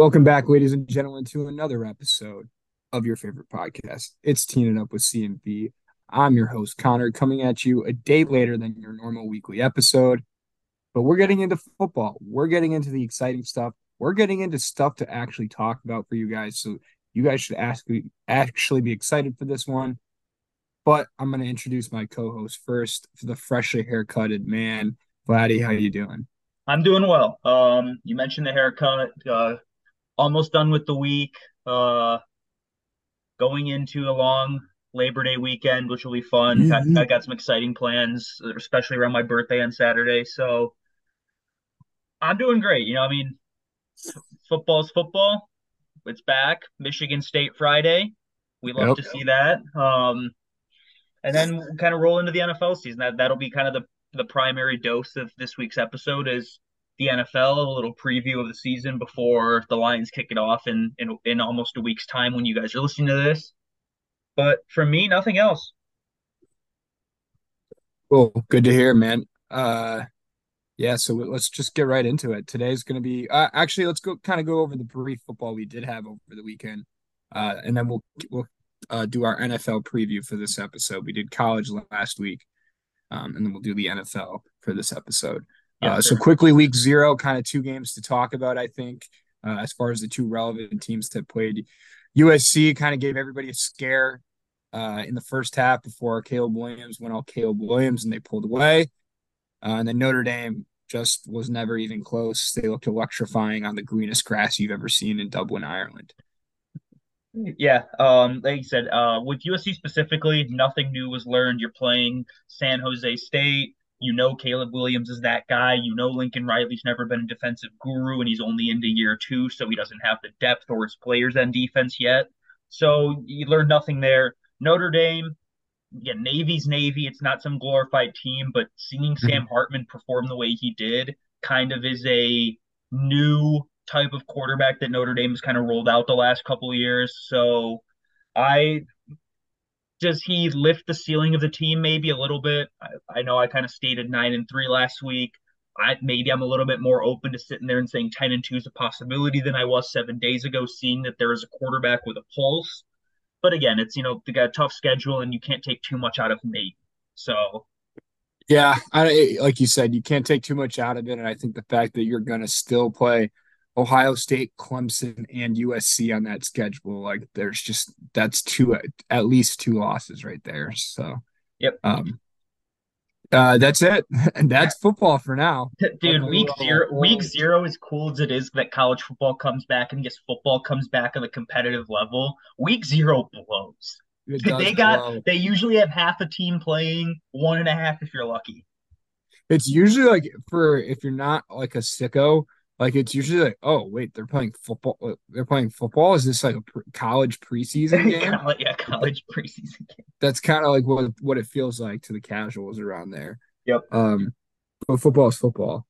Welcome back, ladies and gentlemen, to another episode of your favorite podcast. It's Teaming Up with CNB. I'm your host, Connor, coming at you a day later than your normal weekly episode. But we're getting into football. We're getting into the exciting stuff. We're getting into stuff to actually talk about for you guys. So you guys should ask, actually be excited for this one. But I'm going to introduce my co-host first for the freshly haircutted man. Vladdy, how you doing? I'm doing well. Um, you mentioned the haircut. Uh, almost done with the week. Uh, going into a long Labor Day weekend, which will be fun. Mm-hmm. I, I got some exciting plans, especially around my birthday on Saturday. So I'm doing great. You know, I mean, football's football. It's back. Michigan State Friday. We love yep. to see that. Um, and then kind of roll into the NFL season. That that'll be kind of the the primary dose of this week's episode is the NFL, a little preview of the season before the Lions kick it off in, in in almost a week's time when you guys are listening to this. But for me, nothing else. Cool, good to hear, man. Uh, yeah, so let's just get right into it. Today's going to be uh, actually let's go kind of go over the brief football we did have over the weekend, uh, and then we'll we'll uh, do our NFL preview for this episode. We did college last week, um, and then we'll do the NFL for this episode. Yeah, uh, so quickly, week zero, kind of two games to talk about. I think uh, as far as the two relevant teams that played, USC kind of gave everybody a scare uh, in the first half before Caleb Williams went all Caleb Williams and they pulled away. Uh, and then Notre Dame just was never even close. They looked electrifying on the greenest grass you've ever seen in Dublin, Ireland. Yeah, um, like you said, uh, with USC specifically, nothing new was learned. You're playing San Jose State. You know Caleb Williams is that guy. You know Lincoln Riley's never been a defensive guru and he's only into year two, so he doesn't have the depth or his players and defense yet. So you learn nothing there. Notre Dame, yeah, Navy's Navy. It's not some glorified team, but seeing mm-hmm. Sam Hartman perform the way he did kind of is a new type of quarterback that Notre Dame has kind of rolled out the last couple of years. So I does he lift the ceiling of the team maybe a little bit? I, I know I kind of stated nine and three last week. I maybe I'm a little bit more open to sitting there and saying ten and two is a possibility than I was seven days ago, seeing that there is a quarterback with a pulse. But again, it's you know they got a tough schedule and you can't take too much out of me. So yeah, I, like you said, you can't take too much out of it, and I think the fact that you're going to still play Ohio State, Clemson, and USC on that schedule. Like there's just that's two at least two losses right there. So yep. Um uh that's it. And that's football for now. Dude, week zero week zero as cool as it is that college football comes back and guess football comes back on the competitive level. Week zero blows. They got blow. they usually have half a team playing, one and a half if you're lucky. It's usually like for if you're not like a sicko, like it's usually like, oh wait, they're playing football. Uh, they're playing football. Is this like a pre- college preseason game? yeah, college preseason game. That's kind of like what what it feels like to the casuals around there. Yep. Um, but football is football.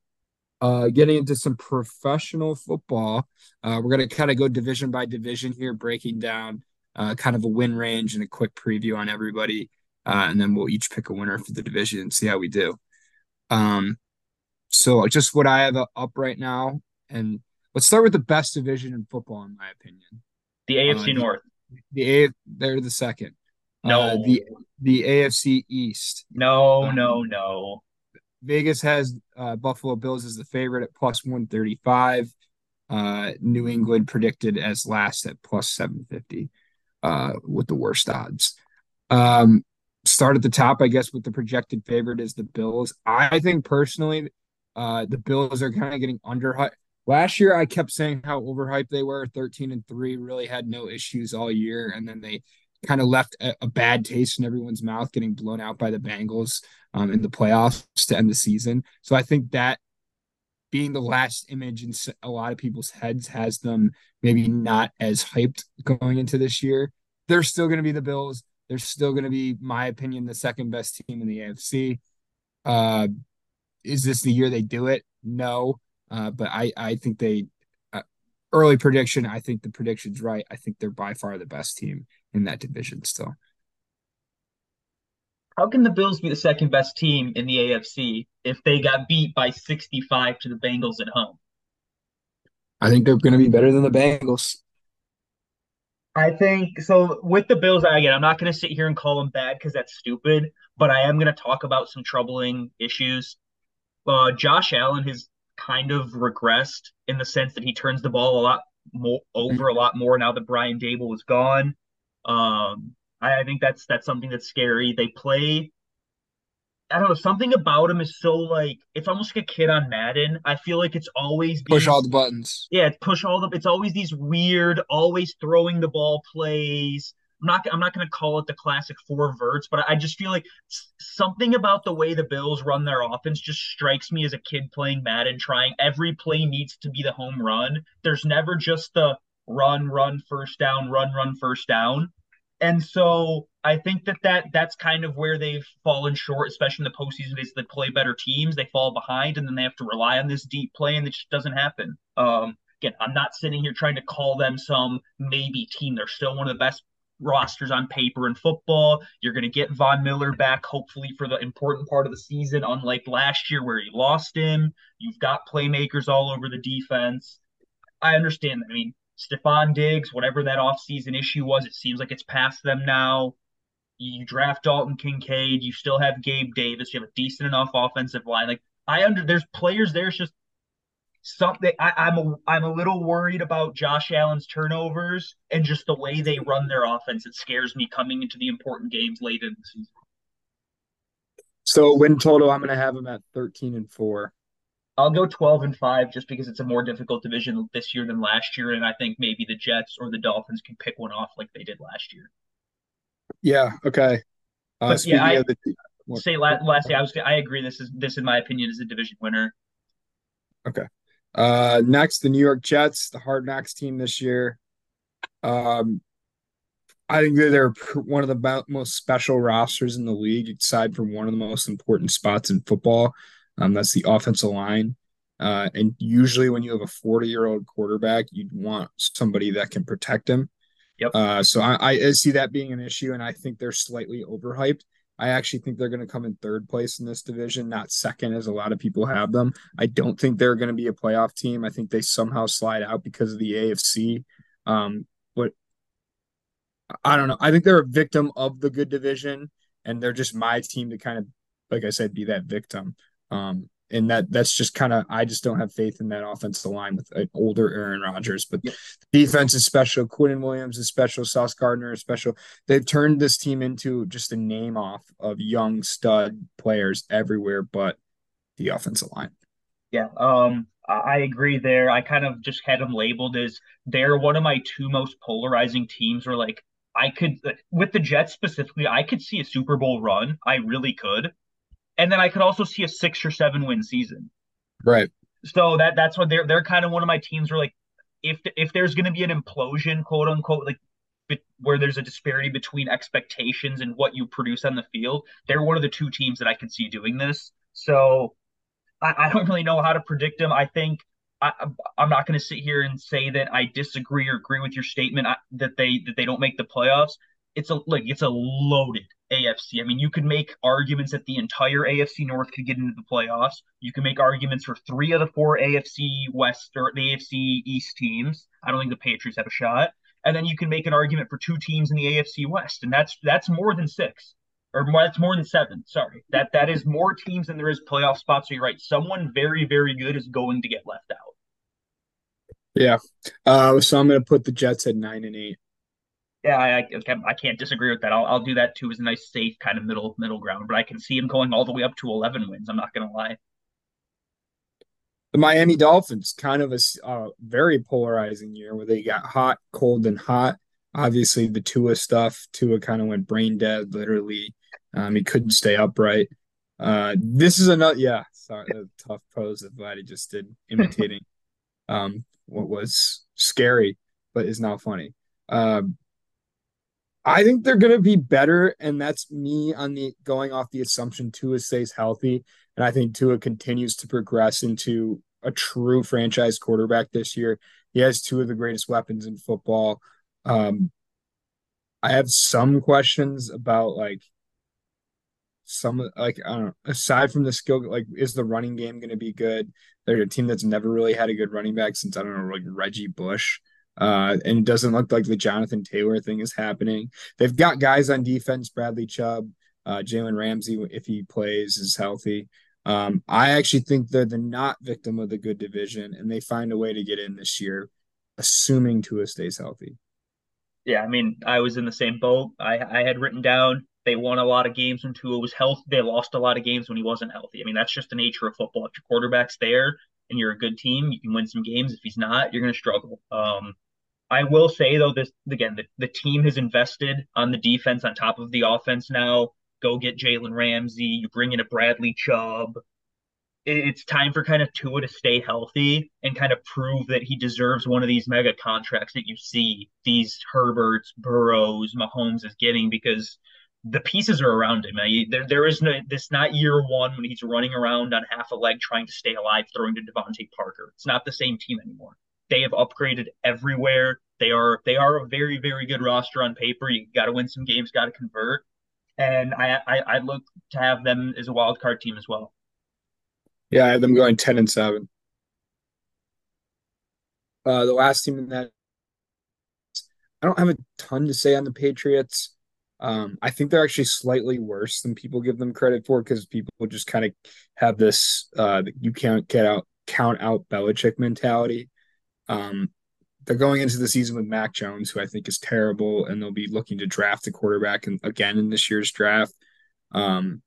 Uh, getting into some professional football, uh, we're gonna kind of go division by division here, breaking down uh, kind of a win range and a quick preview on everybody, uh, and then we'll each pick a winner for the division and see how we do. Um, so just what I have up right now, and let's start with the best division in football, in my opinion. The AFC uh, North. The, the A, they're the second. No, uh, the the AFC East. No, um, no, no. Vegas has uh, Buffalo Bills as the favorite at plus one thirty five. Uh, New England predicted as last at plus seven fifty, uh, with the worst odds. Um, start at the top, I guess, with the projected favorite is the Bills. I think personally, uh, the Bills are kind of getting underhyped. Last year, I kept saying how overhyped they were. Thirteen and three really had no issues all year, and then they kind of left a, a bad taste in everyone's mouth, getting blown out by the Bengals um, in the playoffs to end the season. So I think that being the last image in a lot of people's heads has them maybe not as hyped going into this year. They're still going to be the Bills. They're still going to be, my opinion, the second best team in the AFC. Uh, is this the year they do it? No, uh, but I I think they uh, early prediction. I think the prediction's right. I think they're by far the best team in that division still. How can the Bills be the second best team in the AFC if they got beat by 65 to the Bengals at home? I think they're going to be better than the Bengals. I think so. With the Bills, again, I'm not going to sit here and call them bad because that's stupid, but I am going to talk about some troubling issues. Uh, Josh Allen has kind of regressed in the sense that he turns the ball a lot more over a lot more now that Brian Daboll is gone. Um, I, I think that's that's something that's scary. They play I don't know, something about him is so like it's almost like a kid on Madden. I feel like it's always push all the buttons. Yeah, push all the it's always these weird, always throwing the ball plays. I'm not I'm not going to call it the classic four verts, but I just feel like something about the way the Bills run their offense just strikes me as a kid playing Madden trying every play needs to be the home run. There's never just the run, run, first down, run, run, first down. And so I think that, that that's kind of where they've fallen short, especially in the postseason. Is they play better teams, they fall behind, and then they have to rely on this deep play, and it just doesn't happen. Um, again, I'm not sitting here trying to call them some maybe team. They're still one of the best rosters on paper in football. You're going to get Von Miller back, hopefully, for the important part of the season, unlike last year where you lost him. You've got playmakers all over the defense. I understand. I mean, Stefon Diggs, whatever that offseason issue was, it seems like it's past them now. You draft Dalton Kincaid, you still have Gabe Davis, you have a decent enough offensive line. Like I under there's players there's just something I, I'm a I'm a little worried about Josh Allen's turnovers and just the way they run their offense. It scares me coming into the important games late in the season. So win total, I'm gonna have them at 13 and four. I'll go 12 and 5 just because it's a more difficult division this year than last year. And I think maybe the Jets or the Dolphins can pick one off like they did last year. Yeah. Okay. Uh, yeah, I, the, say last, lastly, I was I agree. This is this in my opinion is a division winner. Okay. Uh, next, the New York Jets, the Hard Knocks team this year. Um, I think they're one of the most special rosters in the league, aside from one of the most important spots in football. Um, that's the offensive line. Uh, and usually, when you have a 40 year old quarterback, you'd want somebody that can protect him. Yep. Uh, so I, I, see that being an issue, and I think they're slightly overhyped. I actually think they're going to come in third place in this division, not second, as a lot of people have them. I don't think they're going to be a playoff team. I think they somehow slide out because of the AFC. Um, but I don't know. I think they're a victim of the good division, and they're just my team to kind of, like I said, be that victim. Um, and that that's just kind of I just don't have faith in that offensive line with an older Aaron Rodgers. But yep. defense is special. Quinnen Williams is special. Sauce Gardner is special. They've turned this team into just a name off of young stud players everywhere, but the offensive line. Yeah, um, I agree there. I kind of just had them labeled as they're one of my two most polarizing teams. Where like I could with the Jets specifically, I could see a Super Bowl run. I really could and then I could also see a six or seven win season. Right. So that that's what they're they're kind of one of my teams where like if if there's going to be an implosion, quote unquote, like where there's a disparity between expectations and what you produce on the field, they're one of the two teams that I can see doing this. So I, I don't really know how to predict them. I think I, am not going to sit here and say that I disagree or agree with your statement that they that they don't make the playoffs. It's a like it's a loaded AFC. I mean, you could make arguments that the entire AFC North could get into the playoffs. You can make arguments for three of the four AFC West or the AFC East teams. I don't think the Patriots have a shot. And then you can make an argument for two teams in the AFC West, and that's that's more than six, or more, that's more than seven. Sorry, that that is more teams than there is playoff spots. So you're right. Someone very very good is going to get left out. Yeah. Uh, so I'm going to put the Jets at nine and eight. Yeah, I, I, I can't disagree with that. I'll, I'll do that too as a nice, safe kind of middle middle ground. But I can see him going all the way up to 11 wins. I'm not going to lie. The Miami Dolphins, kind of a uh, very polarizing year where they got hot, cold, and hot. Obviously, the Tua stuff. Tua kind of went brain dead, literally. Um, he couldn't stay upright. Uh, this is another, yeah, sorry, tough pose that Vladdy just did, imitating um, what was scary, but is now funny. Um, I think they're going to be better, and that's me on the going off the assumption Tua stays healthy, and I think Tua continues to progress into a true franchise quarterback this year. He has two of the greatest weapons in football. Um, I have some questions about like some like I don't know, aside from the skill, like is the running game going to be good? They're a team that's never really had a good running back since I don't know, like Reggie Bush. Uh, and it doesn't look like the Jonathan Taylor thing is happening. They've got guys on defense, Bradley Chubb, uh, Jalen Ramsey, if he plays, is healthy. Um, I actually think they're the not victim of the good division, and they find a way to get in this year, assuming Tua stays healthy. Yeah, I mean, I was in the same boat. I, I had written down they won a lot of games when Tua was healthy. They lost a lot of games when he wasn't healthy. I mean, that's just the nature of football. If your quarterback's there and you're a good team, you can win some games. If he's not, you're going to struggle. Um, I will say though, this again, the, the team has invested on the defense on top of the offense now. Go get Jalen Ramsey. You bring in a Bradley Chubb. It's time for kind of Tua to stay healthy and kind of prove that he deserves one of these mega contracts that you see these Herberts, Burrows, Mahomes is getting because the pieces are around him. There, there is no this not year one when he's running around on half a leg trying to stay alive, throwing to DeVante Parker. It's not the same team anymore. They have upgraded everywhere. They are they are a very very good roster on paper. You got to win some games, got to convert, and I, I I look to have them as a wild card team as well. Yeah, I have them going ten and seven. Uh, the last team in that, I don't have a ton to say on the Patriots. Um, I think they're actually slightly worse than people give them credit for because people just kind of have this uh, you can't get out count out Belichick mentality. Um, they're going into the season with Mac Jones, who I think is terrible, and they'll be looking to draft a quarterback in, again in this year's draft, um,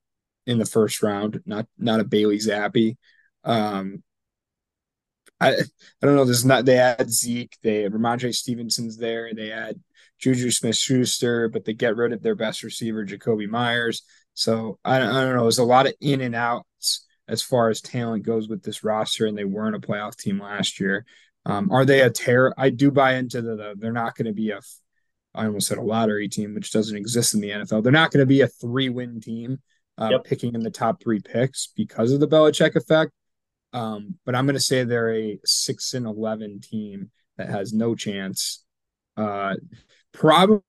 in the first round. Not not a Bailey Zappe. Um, I I don't know. There's not. They add Zeke. They Rhamondre Stevenson's there. They add Juju Smith Schuster, but they get rid of their best receiver, Jakobi Meyers. So I, I don't know. There's a lot of in and outs as far as talent goes with this roster, and they weren't a playoff team last year. Um, are they a terror? I do buy into the, the they're not going to be a I almost said a lottery team, which doesn't exist in the NFL. They're not going to be a three win team uh, yep. picking in the top three picks because of the Belichick effect. Um, but I'm going to say they're a six and 11 team that has no chance. Uh, probably.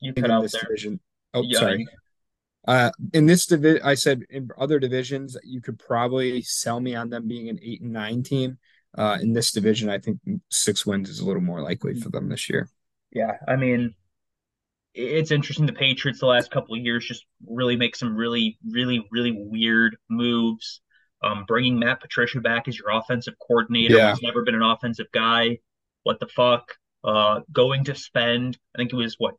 You cut out there. Division. Oh, yeah, sorry. Uh, in this division, I said in other divisions, you could probably sell me on them being an eight and nine team. Uh, in this division, I think six wins is a little more likely for them this year. Yeah, I mean, it's interesting. The Patriots the last couple of years just really make some really, really, really weird moves. Um, bringing Matt Patricia back as your offensive coordinator, yeah. he's never been an offensive guy. What the fuck? Uh, going to spend, I think it was what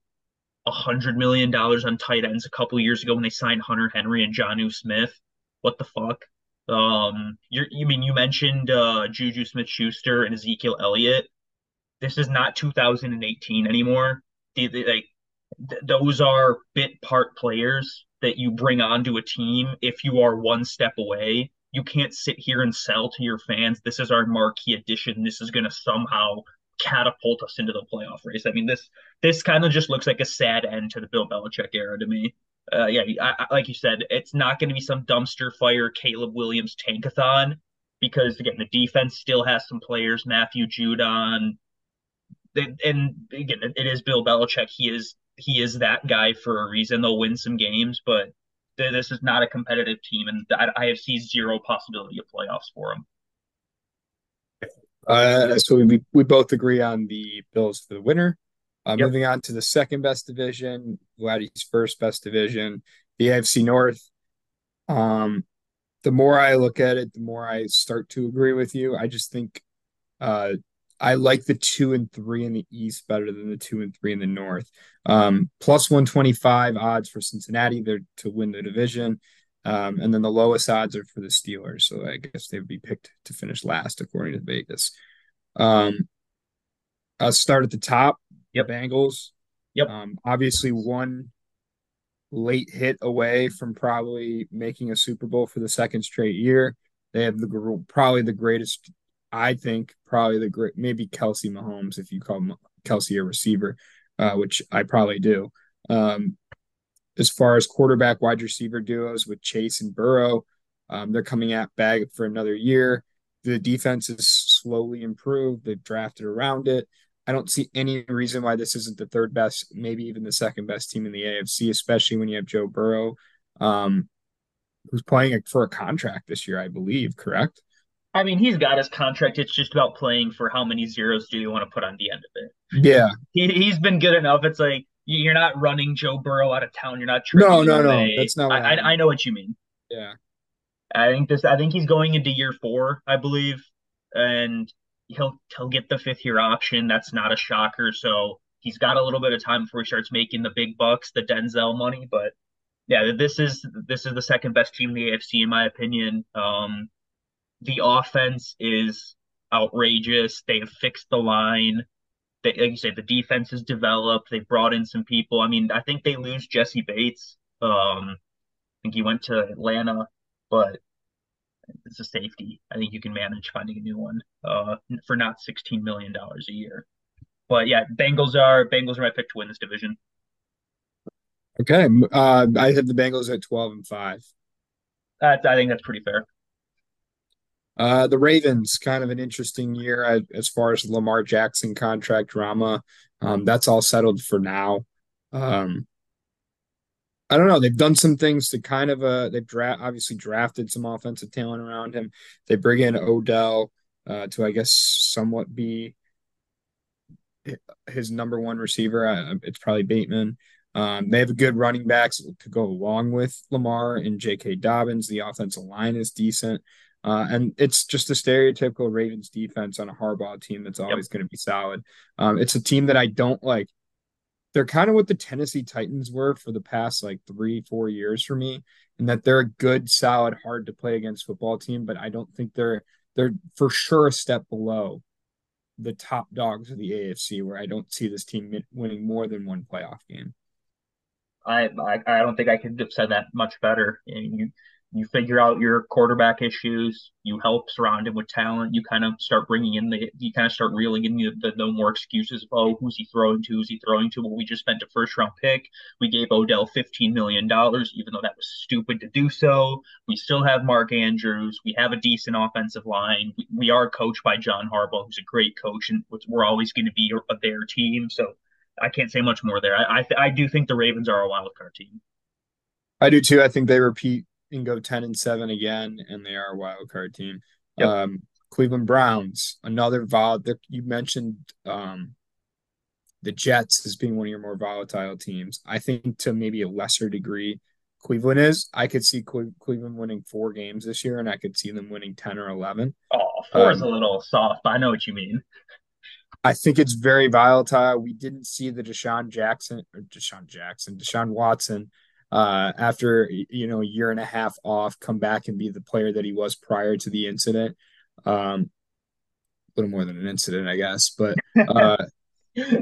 hundred million dollars on tight ends a couple years ago when they signed Hunter Henry and Jonnu Smith. What the fuck? Um, you you mean you mentioned uh, Juju Smith Schuster and Ezekiel Elliott? This is not 2018 anymore. They, they, like th- those are bit part players that you bring onto a team if you are one step away. You can't sit here and sell to your fans. This is our marquee addition. This is going to somehow catapult us into the playoff race. I mean, this this kind of just looks like a sad end to the Bill Belichick era to me. Uh, yeah, I, I, like you said, it's not going to be some dumpster fire Caleb Williams tankathon because again, the defense still has some players, Matthew Judon, and again, it is Bill Belichick. He is he is that guy for a reason. They'll win some games, but this is not a competitive team, and I, I see zero possibility of playoffs for them. Uh, so we we both agree on the Bills for the winner. Uh, yep. Moving on to the second best division, Vladdy's first best division, the AFC North. Um, the more I look at it, the more I start to agree with you. I just think uh, I like the two and three in the East better than the two and three in the North. Um, plus 125 odds for Cincinnati there to win the division. Um, and then the lowest odds are for the Steelers. So I guess they would be picked to finish last according to Vegas. Um, I'll start at the top. Yep. Bengals. Yep. Um, obviously one late hit away from probably making a Super Bowl for the second straight year. They have the probably the greatest, I think, probably the great, maybe Kelce Mahomes if you call Kelce a receiver, uh, which I probably do. Um, as far as quarterback wide receiver duos with Chase and Burrow, um, they're coming at bag for another year. The defense is slowly improved. They've drafted around it. I don't see any reason why this isn't the third best, maybe even the second best team in the AFC, especially when you have Joe Burrow, um, who's playing for a contract this year, I believe, correct? I mean, he's got his contract. It's just about playing for how many zeros do you want to put on the end of it. Yeah. He, he's been good enough. It's like you're not running Joe Burrow out of town. You're not No, no, no. That's not I, I, I know what you mean. Yeah. I think this I think he's going into year four, I believe. And he'll he'll get the fifth year option. That's not a shocker. So he's got a little bit of time before he starts making the big bucks, the Denzel money. But yeah, this is this is the second best team in the AFC in my opinion. Um, the offense is outrageous. They have fixed the line. They, like you said, the defense is developed. They brought in some people. I mean, I think they lose Jessie Bates. Um, I think he went to Atlanta, but it's a safety. I think you can manage finding a new one uh, for not sixteen million dollars a year. But yeah, Bengals are Bengals are my pick to win this division. Okay, uh, I have the Bengals at twelve and five. That's I think that's pretty fair. Uh, the Ravens, kind of an interesting year as far as Lamar Jackson contract drama. Um, that's all settled for now. Um, I don't know. They've done some things to kind of uh they've draft obviously drafted some offensive talent around him. They bring in Odell uh to I guess somewhat be his number one receiver. It's probably Bateman. Um, they have a good running backs to go along with Lamar and J.K. Dobbins. The offensive line is decent. Uh, and it's just a stereotypical Ravens defense on a Harbaugh team that's always yep. going to be solid. Um, it's a team that I don't like they're kind of what the Tennessee Titans were for the past like three, four years for me, and that they're a good, solid, hard to play against football team, but I don't think they're they're for sure a step below the top dogs of the AFC, where I don't see this team winning more than one playoff game. I I, I don't think I could have said that much better. And You you figure out your quarterback issues you help surround him with talent you kind of start bringing in the you kind of start reeling in the, the no more excuses of oh who's he throwing to who's he throwing to? Well we just spent a first round pick. We gave odell 15 million dollars even though that was stupid to do so. We still have mark andrews. We have a decent offensive line. We, we are coached by john harbaugh who's a great coach and we're always going to be a, a their team. So i can't say much more there. I I, I do think the ravens are a wild card team. I do too. I think they repeat and go 10 and 7 again, and they are a wild card team. Yep. Um, Cleveland Browns, another vol. You mentioned um, the Jets as being one of your more volatile teams. I think to maybe a lesser degree, Cleveland is. I could see Cleveland winning four games this year, and I could see them winning 10 or 11. Oh, four um, is a little soft. I know what you mean. I think it's very volatile. We didn't see the Deshaun Jackson or Deshaun Jackson, Deshaun Watson uh, after you know a year and a half off, come back and be the player that he was prior to the incident. Um, a little more than an incident, I guess, but uh,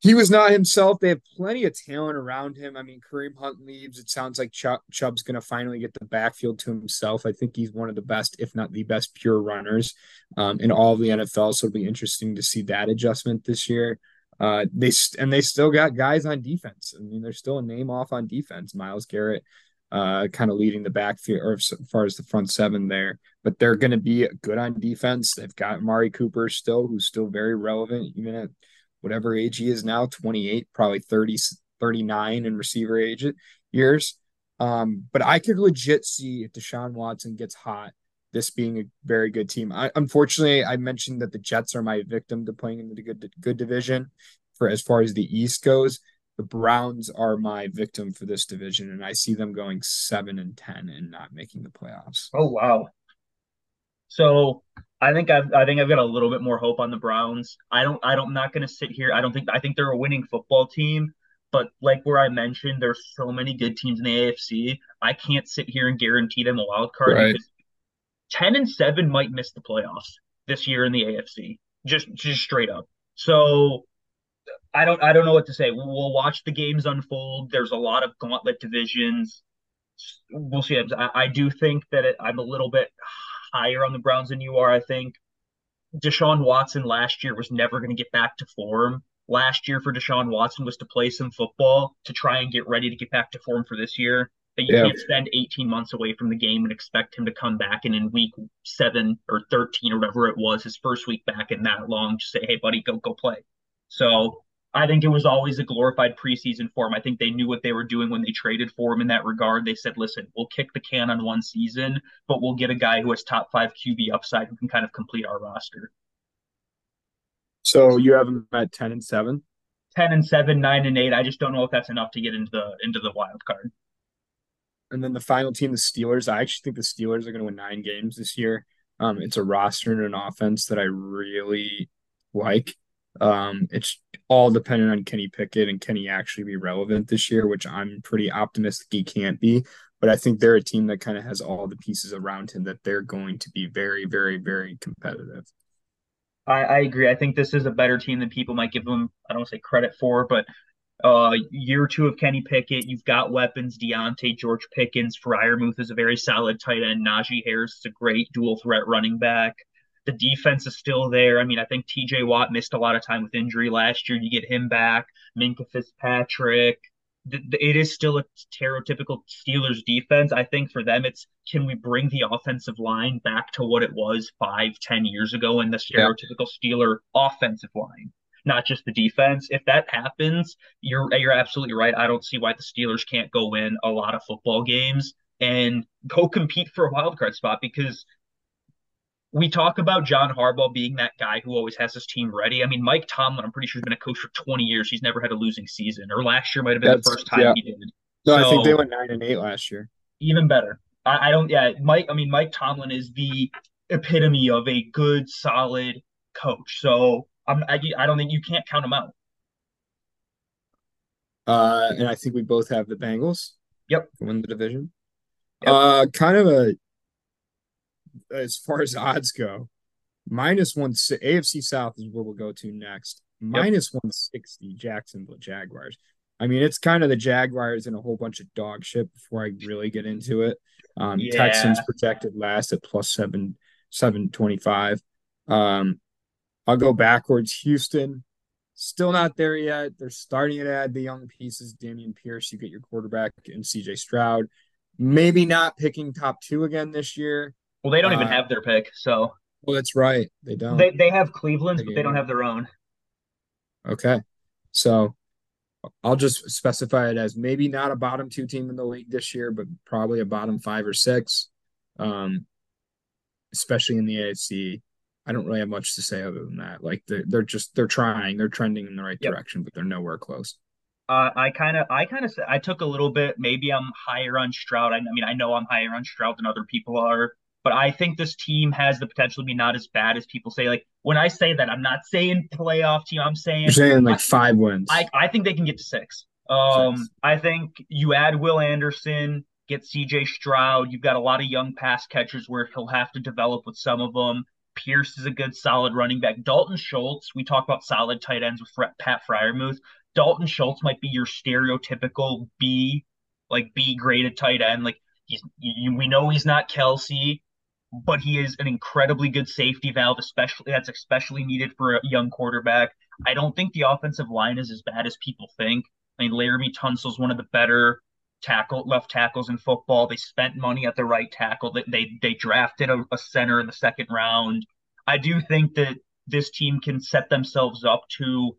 he was not himself. They have plenty of talent around him. I mean, Kareem Hunt leaves. It sounds like Chubb, Chubb's going to finally get the backfield to himself. I think he's one of the best, if not the best, pure runners um, in all of the NFL. So it'll be interesting to see that adjustment this year. Uh, they and they still got guys on defense. I mean, there's still a name off on defense. Myles Garrett, uh, kind of leading the backfield or as far as the front seven there. But they're going to be good on defense. They've got Mari Cooper still, who's still very relevant, even at whatever age he is now 28, probably 30, 39 in receiver age years. Um, but I could legit see if Deshaun Watson gets hot this being a very good team. I, unfortunately, I mentioned that the Jets are my victim to playing in the good good division for as far as the East goes. The Browns are my victim for this division, and I see them going seven and ten and not making the playoffs. Oh wow! So I think I've I think I've got a little bit more hope on the Browns. I don't I don't I'm not going to sit here. I don't think I think they're a winning football team. But like where I mentioned, there's so many good teams in the AFC. I can't sit here and guarantee them a wild card right. because 10 and 7 might miss the playoffs this year in the AFC. Just just straight up. So I don't I don't know what to say. We'll watch the games unfold. There's a lot of gauntlet divisions. We'll see. I, I do think that it, I'm a little bit higher on the Browns than you are. I think Deshaun Watson last year was never going to get back to form. Last year for Deshaun Watson was to play some football to try and get ready to get back to form for this year that you yeah. can't spend 18 months away from the game and expect him to come back and in week seven or 13 or whatever it was, his first week back in that long, just say, hey, buddy, go go play. So I think it was always a glorified preseason for him. I think they knew what they were doing when they traded for him in that regard. They said, listen, we'll kick the can on one season, but we'll get a guy who has top five QB upside who can kind of complete our roster. So you have him at 10 and 7? 10 and 7, 9 and 8. I just don't know if that's enough to get into the into the wild card. And then the final team, the Steelers. I actually think the Steelers are going to win nine games this year. Um, it's a roster and an offense that I really like. Um, it's all dependent on Kenny Pickett and he actually be relevant this year, which I'm pretty optimistic he can't be. But I think they're a team that kind of has all the pieces around him that they're going to be very, very, very competitive. I, I agree. I think this is a better team than people might give them. I don't say credit for, but uh, year two of Kenny Pickett, you've got weapons. Diontae, George Pickens, Freiermuth is a very solid tight end. Najee Harris is a great dual threat running back. The defense is still there. I mean, I think TJ Watt missed a lot of time with injury last year. You get him back. Minkah Fitzpatrick. It is still a stereotypical Steelers defense. I think for them, it's can we bring the offensive line back to what it was five, ten years ago in the stereotypical yeah. Steeler offensive line? Not just the defense. If that happens, you're you're absolutely right. I don't see why the Steelers can't go win a lot of football games and go compete for a wild card spot because we talk about John Harbaugh being that guy who always has his team ready. I mean, Mike Tomlin, I'm pretty sure, he's been a coach for 20 years. He's never had a losing season, or last year might have been That's, the first time yeah. he did. No, so, I think they went nine and eight last year. Even better. I, I don't. Yeah, Mike. I mean, Mike Tomlin is the epitome of a good, solid coach. So I'm, I, I don't think you can't count them out. Uh, and I think we both have the Bengals. Yep. Win the division. Yep. Uh, kind of a as far as odds go, minus one AFC South is where we'll go to next. Minus yep. 160 Jacksonville Jaguars. I mean, it's kind of the Jaguars and a whole bunch of dog shit before I really get into it. Um, yeah. Texans projected last at plus seven seven twenty five. Um, I'll go backwards. Houston, still not there yet. They're starting to add the young pieces. Dameon Pierce, you get your quarterback, and CJ Stroud. Maybe not picking top two again this year. Well, they don't uh, even have their pick, so. Well, that's right. They don't. They they have Cleveland's, but they don't have their own. Okay, so I'll just specify it as maybe not a bottom two team in the league this year, but probably a bottom five or six, um, especially in the AFC. I don't really have much to say other than that. Like they're, they're just they're trying, they're trending in the right yep. direction, but they're nowhere close. Uh, I kind of, I kind of, I took a little bit. Maybe I'm higher on Stroud. I, I, mean, I know I'm higher on Stroud than other people are, but I think this team has the potential to be not as bad as people say. Like when I say that, I'm not saying playoff team. I'm saying you're saying like I, five wins. I, I think they can get to six. Um, six. I think you add Will Anderson, get C.J. Stroud. You've got a lot of young pass catchers where he'll have to develop with some of them. Pierce is a good, solid running back. Dalton Schultz, we talk about solid tight ends with Pat Freiermuth. Dalton Schultz might be your stereotypical B, like B graded tight end. Like he's, you, we know he's not Kelce, but he is an incredibly good safety valve, especially that's especially needed for a young quarterback. I don't think the offensive line is as bad as people think. I mean, Laremy Tunsil's one of the better tackle left tackles in football. They spent money at the right tackle. They they, they drafted a, a center in the second round. I do think that this team can set themselves up to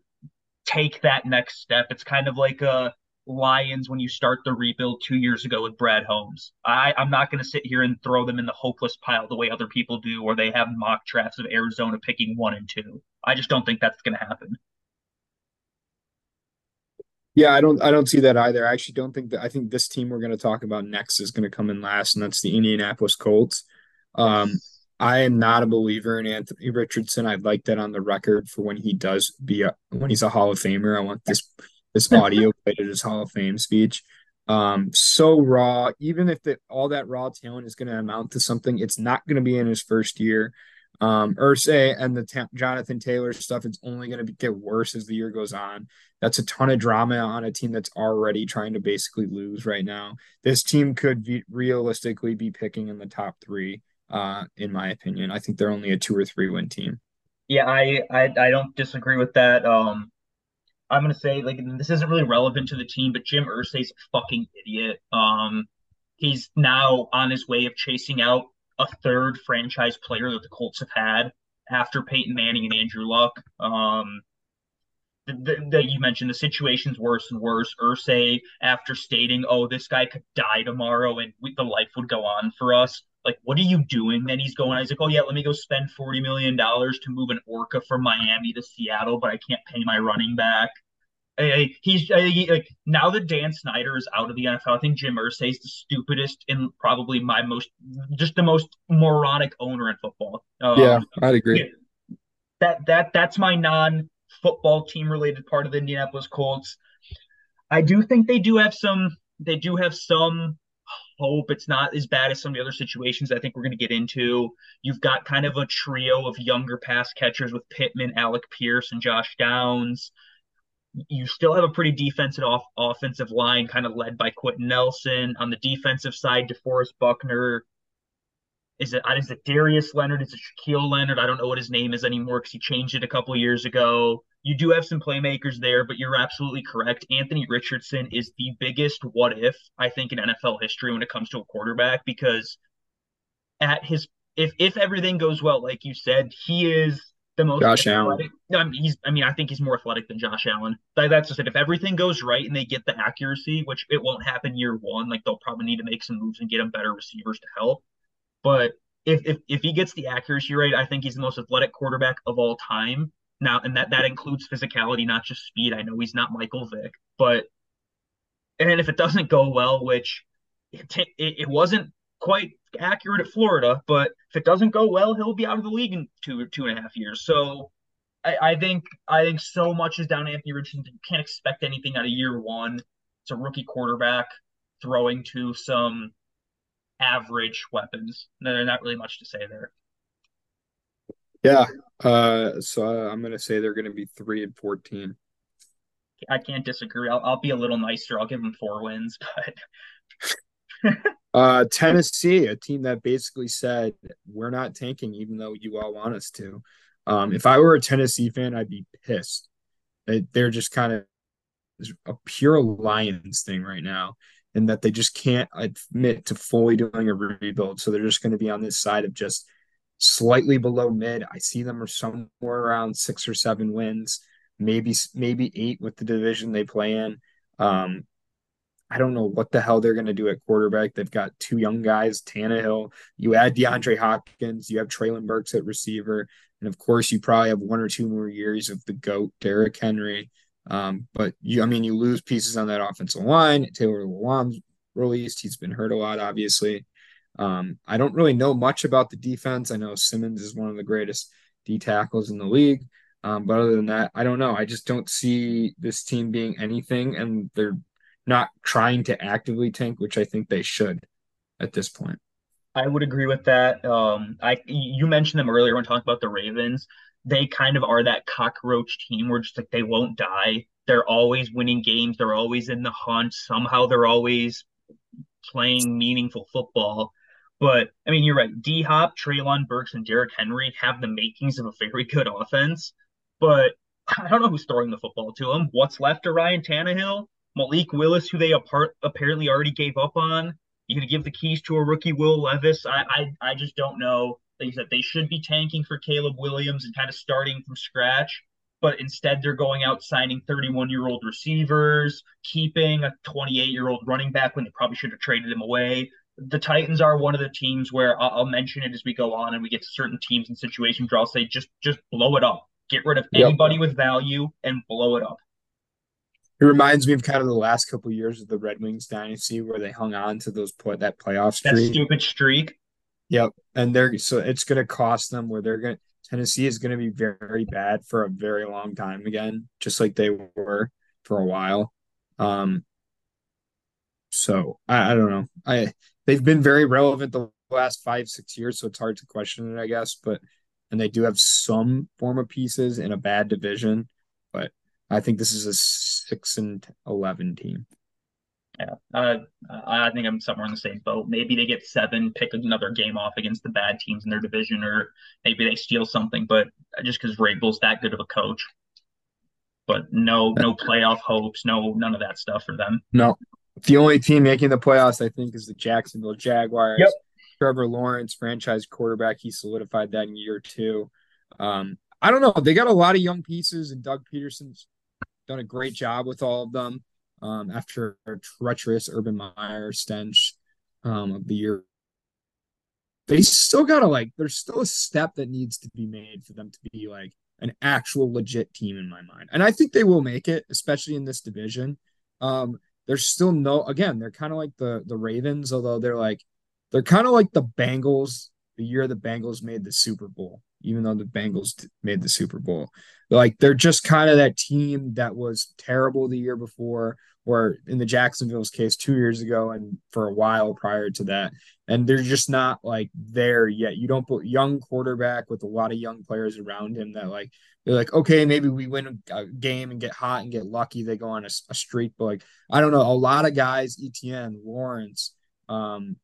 take that next step. It's kind of like a Lions when you start the rebuild two years ago with Brad Holmes. I, I'm not going to sit here and throw them in the hopeless pile the way other people do, or they have mock drafts of Arizona picking one and two. I just don't think that's going to happen. Yeah, I don't I don't see that either. I actually don't think that I think this team we're going to talk about next is going to come in last, and that's the Indianapolis Colts. Um, I am not a believer in Anthony Richardson. I'd like that on the record for when he does be a when he's a Hall of Famer. I want this this audio played at his Hall of Fame speech. Um, so raw. Even if the, all that raw talent is going to amount to something, it's not going to be in his first year um, Irsay and the Jonathan Taylor stuff, it's only going to get worse as the year goes on. That's a ton of drama on a team that's already trying to basically lose right now. This team could be, realistically be picking in the top three, uh, in my opinion. I think they're only a two or three win team. Yeah, I, I, I don't disagree with that. Um, I'm gonna say like this isn't really relevant to the team, but Jim Irsay's a fucking idiot. Um, he's now on his way of chasing out a third franchise player that the Colts have had after Peyton Manning and Andrew Luck. Um, that you mentioned the situation's worse and worse. Irsay, after stating, "Oh, this guy could die tomorrow and we, the life would go on for us," like, what are you doing? Then he's going. He's like, "Oh yeah, let me go spend forty million dollars to move an orca from Miami to Seattle, but I can't pay my running back." He's he, like now that Dan Snyder is out of the NFL, I think Jim Irsay is the stupidest and probably my most just the most moronic owner in football. Um, yeah, I'd agree. That that that's my non football team related part of the Indianapolis Colts. I do think they do have some they do have some hope it's not as bad as some of the other situations I think we're going to get into. You've got kind of a trio of younger pass catchers with Pittman, Alec Pierce, and Josh Downs you still have a pretty defensive off offensive line, kind of led by Quenton Nelson. On the defensive side, DeForest Buckner. Is it is it Darius Leonard? Is it Shaquille Leonard? I don't know what his name is anymore because he changed it a couple years ago. You do have some playmakers there, but you're absolutely correct. Anthony Richardson is the biggest what if I think in NFL history when it comes to a quarterback because at his if if everything goes well, like you said, he is the most Josh athletic. Allen. I mean, he's. I mean, I think he's more athletic than Josh Allen. That's just it. If everything goes right and they get the accuracy, which it won't happen year one, like they'll probably need to make some moves and get him better receivers to help. But if if if he gets the accuracy right, I think he's the most athletic quarterback of all time. Now, and that that includes physicality, not just speed. I know he's not Michael Vick, but and if it doesn't go well, which it, it, it wasn't quite accurate at Florida, but if it doesn't go well, he'll be out of the league in two two and a half years. So I, I think I think so much is down to Anthony Richardson. You can't expect anything out of year one. It's a rookie quarterback throwing to some average weapons. No, There's not really much to say there. Yeah. Uh, so I'm going to say they're going to be three and fourteen. I can't disagree. I'll, I'll be a little nicer. I'll give them four wins, but Uh, Tennessee, a team that basically said we're not tanking, even though you all want us to. Um, if I were a Tennessee fan, I'd be pissed. They, they're just kind of a pure Lions thing right now, and that they just can't admit to fully doing a rebuild. So they're just going to be on this side of just slightly below mid. I see them are somewhere around six or seven wins, maybe maybe eight with the division they play in. Um, I don't know what the hell they're going to do at quarterback. They've got two young guys, Tannehill. You add DeAndre Hopkins. You have Treylon Burks at receiver, and of course, you probably have one or two more years of the goat, Derrick Henry. Um, but you, I mean, you lose pieces on that offensive line. Taylor Lewan's released. He's been hurt a lot, obviously. Um, I don't really know much about the defense. I know Simmons is one of the greatest D tackles in the league. Um, but other than that, I don't know. I just don't see this team being anything, and they're not trying to actively tank, which I think they should at this point. I would agree with that. Um, I you mentioned them earlier when talking about the Ravens. They kind of are that cockroach team where just like they won't die. They're always winning games. They're always in the hunt. Somehow they're always playing meaningful football. But I mean, you're right. D Hop, Treylon Burks, and Derrick Henry have the makings of a very good offense. But I don't know who's throwing the football to them. What's left of Ryan Tannehill? Malik Willis, who they apart apparently already gave up on. You're gonna give the keys to a rookie Will Levis. I I, I just don't know. They said they should be tanking for Caleb Williams and kind of starting from scratch, but instead they're going out signing 31 year old receivers, keeping a 28 year old running back when they probably should have traded him away. The Titans are one of the teams where I'll, I'll mention it as we go on and we get to certain teams and situations where I'll say just just blow it up, get rid of yep. anybody with value and blow it up. It reminds me of kind of the last couple of years of the Red Wings dynasty where they hung on to those put that playoff streak. That stupid streak. Yep, and they're so it's going to cost them where they're going. to Tennessee is going to be very bad for a very long time again, just like they were for a while. Um, so I, I don't know. I they've been very relevant the last five six years, so it's hard to question it, I guess. But and they do have some form of pieces in a bad division, but I think this is a six and eleven team. Yeah, uh, I think I'm somewhere in the same boat. Maybe they get seven, pick another game off against the bad teams in their division, or maybe they steal something. But just because Vrabel's that good of a coach, but no, no playoff hopes, no none of that stuff for them. No, the only team making the playoffs, I think, is the Jacksonville Jaguars. Yep. Trevor Lawrence, franchise quarterback, he solidified that in year two. Um, I don't know. They got a lot of young pieces, and Doug Pederson's done a great job with all of them um, after a treacherous Urban Meyer stench um, of the year. They still gotta like. There's still a step that needs to be made for them to be like an actual legit team in my mind, and I think they will make it, especially in this division. Um, there's still no. Again, they're kind of like the the Ravens, although they're like they're kind of like the Bengals the year the Bengals made the Super Bowl, even though the Bengals made the Super Bowl. Like they're just kind of that team that was terrible the year before, or in the Jacksonville's case, two years ago, and for a while prior to that. And they're just not like there yet. You don't put young quarterback with a lot of young players around him that like they're like, okay, maybe we win a game and get hot and get lucky. They go on a, a streak, but like I don't know, a lot of guys, Etienne, Lawrence, um,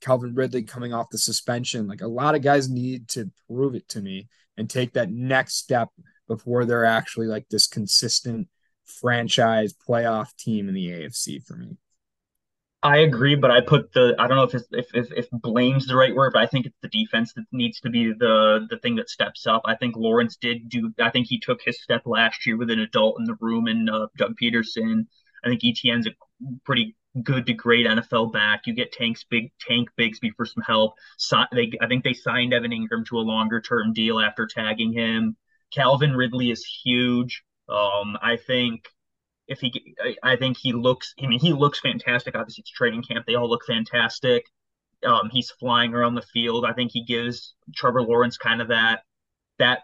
Calvin Ridley coming off the suspension. Like a lot of guys need to prove it to me and take that next step before they're actually like this consistent franchise playoff team in the AFC for me. I agree, but I put the I don't know if it's, if if if blame's the right word, but I think it's the defense that needs to be the the thing that steps up. I think Lawrence did do. I think he took his step last year with an adult in the room and uh, Doug Pederson. I think Etienne's a pretty good to great NFL back. You get Tanks big Tank Bigsby for some help. So, they I think they signed Evan Engram to a longer term deal after tagging him. Calvin Ridley is huge. Um, I think if he, I think he looks. I mean, he looks fantastic. Obviously, it's training camp. They all look fantastic. Um, he's flying around the field. I think he gives Trevor Lawrence kind of that that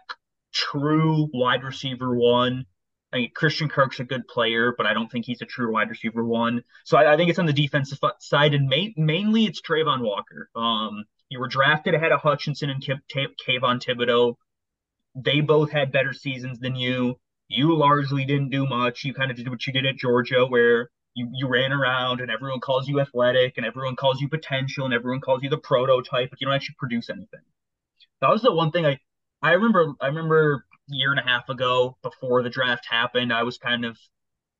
true wide receiver one I mean, Christian Kirk's a good player, but I don't think he's a true wide receiver one. So I, I think it's on the defensive side, and ma- mainly it's Travon Walker. Um, you were drafted ahead of Hutchinson and K- T- Kayvon Thibodeaux. They both had better seasons than you. You largely didn't do much. You kind of did what you did at Georgia, where you, you ran around and everyone calls you athletic and everyone calls you potential and everyone calls you the prototype, but you don't actually produce anything. That was the one thing I I remember I remember year and a half ago before the draft happened, I was kind of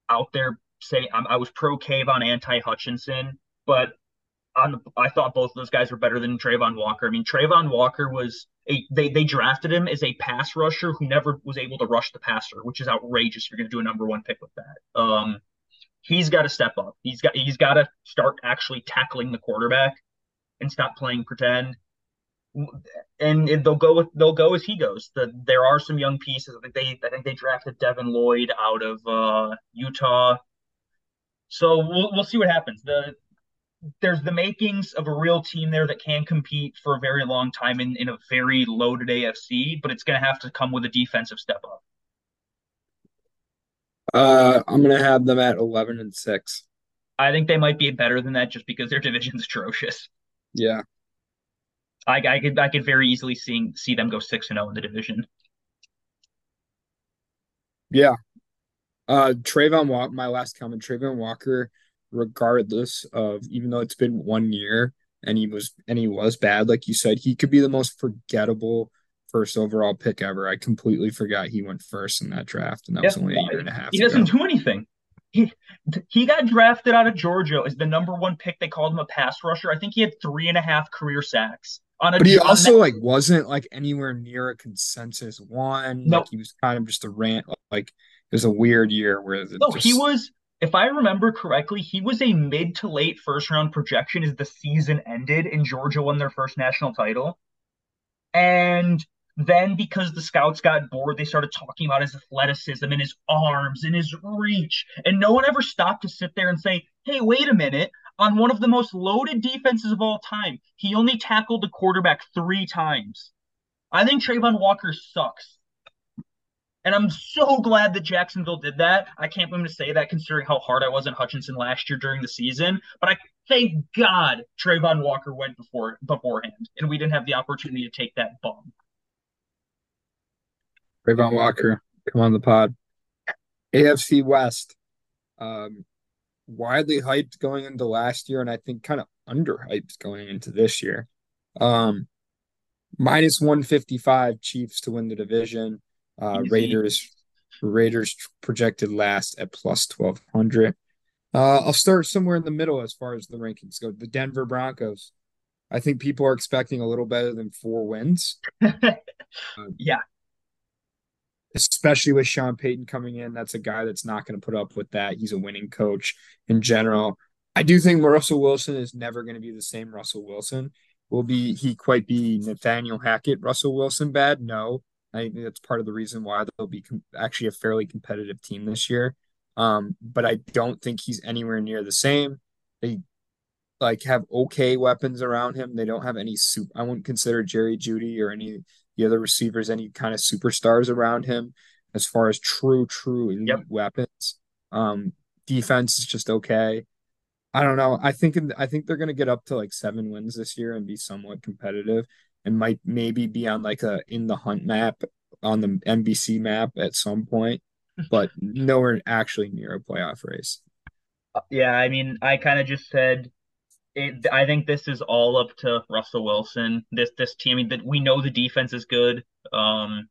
out there saying I was pro Kayvon anti Hutchinson, but on I thought both of those guys were better than Travon Walker. I mean, Travon Walker was a they they drafted him as a pass rusher who never was able to rush the passer, which is outrageous. You're going to do a number one pick with that. Um, he's got to step up. He's got he's got to start actually tackling the quarterback and stop playing pretend and they'll go with they'll go as he goes. The, there are some young pieces. I think they I think they drafted Devin Lloyd out of uh, Utah. So we'll we'll see what happens. The there's the makings of a real team there that can compete for a very long time in, in a very loaded AFC, but it's going to have to come with a defensive step up. Uh, I'm going to have them at 11 and 6. I think they might be better than that just because their division's atrocious. Yeah. I, I could I could very easily see see them go six and zero oh in the division. Yeah, uh, Travon Walker. My last comment: Travon Walker, regardless of even though it's been one year and he was and he was bad, like you said, he could be the most forgettable first overall pick ever. I completely forgot he went first in that draft, and that yeah, was only a year and a half. He ago. doesn't do anything. He he got drafted out of Georgia as the number one pick. They called him a pass rusher. I think he had three and a half career sacks On a, but he also that, like wasn't like anywhere near a consensus one. Nope. Like he was kind of just a rant. Like it was a weird year where no, just... he was. If I remember correctly, he was a mid to late first round projection as the season ended and Georgia won their first national title. And then because the scouts got bored, they started talking about his athleticism and his arms and his reach. And no one ever stopped to sit there and say, hey, wait a minute on one of the most loaded defenses of all time. He only tackled the quarterback three times. I think Travon Walker sucks. And I'm so glad that Jacksonville did that. I can't believe to say that considering how hard I was in Hutchinson last year during the season. But I thank God Travon Walker went before beforehand and we didn't have the opportunity to take that bum. Travon Walker, come on the pod. AFC West. Um, widely hyped going into last year, and I think kind of underhyped going into this year. Um, minus 155 Chiefs to win the division. Uh, Raiders Raiders projected last at plus 1200. Uh, I'll start somewhere in the middle as far as the rankings go. The Denver Broncos. I think people are expecting a little better than four wins. uh, yeah. Especially with Sean Payton coming in. That's a guy that's not going to put up with that. He's a winning coach in general. I do think Russell Wilson is never going to be the same Russell Wilson. Will be he quite be Nathaniel Hackett Russell Wilson bad? No. I think that's part of the reason why they'll be com- actually a fairly competitive team this year. Um, but I don't think he's anywhere near the same. They like have okay weapons around him. They don't have any soup. I wouldn't consider Jerry Jeudy or any the other receivers any kind of superstars around him as far as true, true elite yep. weapons. Um, defense is just okay. I don't know. I think I think they're gonna get up to like seven wins this year and be somewhat competitive, and might maybe be on like a in the hunt map on the NBC map at some point, but nowhere actually near a playoff race. Yeah, I mean, I kind of just said it, I think this is all up to Russell Wilson. This this team, I mean, that we know the defense is good. Um,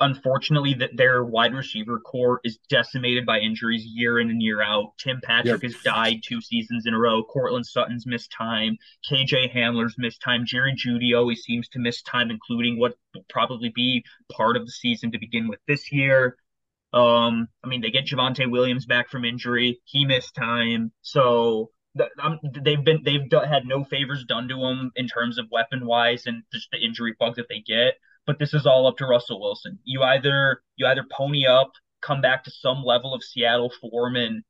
unfortunately, that their wide receiver core is decimated by injuries year in and year out. Tim Patrick yep. has died two seasons in a row. Courtland Sutton's missed time. KJ Hamler's missed time. Jerry Jeudy always seems to miss time, including what will probably be part of the season to begin with this year. Um, I mean, they get Javonte Williams back from injury. He missed time. So um, they've been they've had no favors done to them in terms of weapon wise and just the injury bug that they get. But this is all up to Russell Wilson. You either you either pony up, come back to some level of Seattle form, and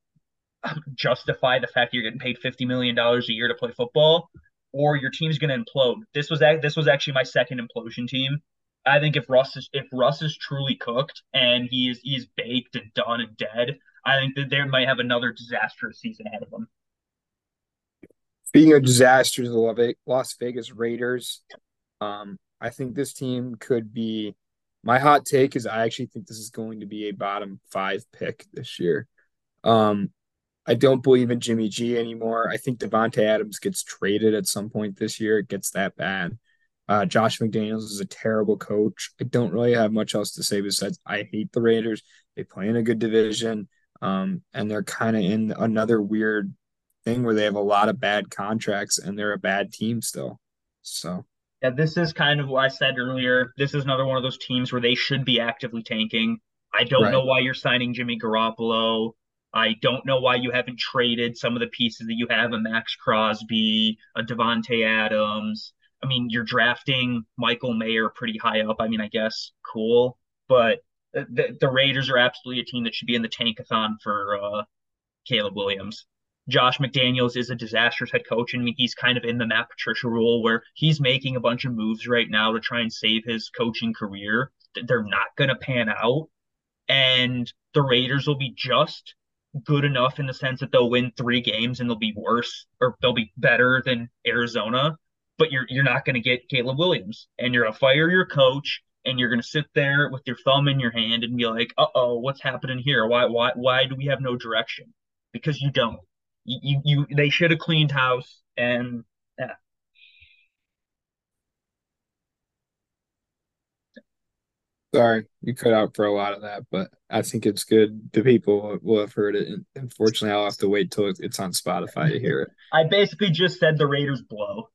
um, justify the fact that you're getting paid fifty million dollars a year to play football, or your team's going to implode. This was this was actually my second implosion team. I think if Russ is if Russ is truly cooked and he is he's baked and done and dead, I think that they might have another disastrous season ahead of them. Speaking disaster to the Las Vegas Raiders, um, I think this team could be. My hot take is I actually think this is going to be a bottom five pick this year. Um, I don't believe in Jimmy G anymore. I think Davante Adams gets traded at some point this year. It gets that bad. Uh, Josh McDaniels is a terrible coach. I don't really have much else to say besides I hate the Raiders. They play in a good division, um, and they're kind of in another weird thing where they have a lot of bad contracts and they're a bad team still. So yeah, this is kind of what I said earlier. This is another one of those teams where they should be actively tanking. I don't right. know why you're signing Jimmy Garoppolo. I don't know why you haven't traded some of the pieces that you have a Maxx Crosby, a Davante Adams. I mean, you're drafting Michael Mayer pretty high up. I mean, I guess cool, but the, the Raiders are absolutely a team that should be in the tankathon for uh, Caleb Williams. Josh McDaniels is a disastrous head coach. and he's kind of in the Matt Patricia rule where he's making a bunch of moves right now to try and save his coaching career. They're not going to pan out. And the Raiders will be just good enough in the sense that they'll win three games and they'll be worse or they'll be better than Arizona. But you're you're not going to get Caleb Williams, and you're gonna fire your coach, and you're gonna sit there with your thumb in your hand and be like, "Uh oh, what's happening here? Why why why do we have no direction?" Because you don't you you they should have cleaned house and yeah. Sorry, you cut out for a lot of that, but I think it's good. The people will have heard it. And unfortunately, I'll have to wait till it's on Spotify to hear it. I basically just said the Raiders blow.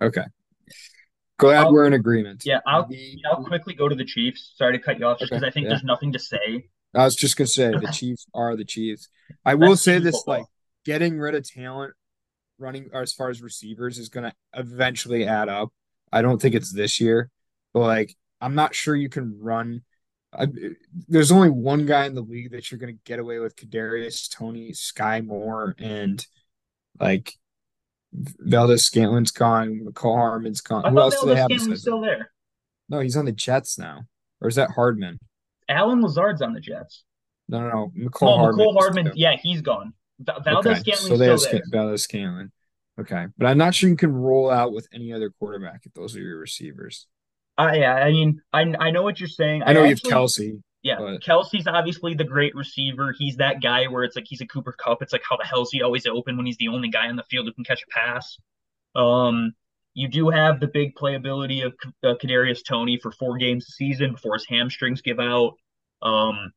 Okay. Glad I'll, we're in agreement. Yeah, I'll the, I'll quickly go to the Chiefs. Sorry to cut you off because okay, I think yeah. there's nothing to say. I was just gonna say the Chiefs are the Chiefs. I will say this: football. like getting rid of talent running as far as receivers is going to eventually add up. I don't think it's this year, but like I'm not sure you can run. I, there's only one guy in the league that you're going to get away with: Kadarius Toney, Skyy Moore, and like Valdes-Scantling's gone, Mecole Hardman's gone. I Who else do they have? still there. No, he's on the Jets now, or is that Hardman? Allen Lazard's on the Jets. No, no, no. Oh, Hardman. Mecole Hardman. Yeah, he's gone. Valdes okay. so they have there. Valdes-Scantling. Okay, but I'm not sure you can roll out with any other quarterback if those are your receivers. Uh, yeah, I mean, I I know what you're saying. I know I you actually, have Kelce. Yeah, but... Kelce's obviously the great receiver. He's that guy where it's like he's a Cooper Kupp. It's like how the hell is he always open when he's the only guy on the field who can catch a pass? Um, you do have the big playability of uh, Kadarius Toney for four games a season before his hamstrings give out. Um,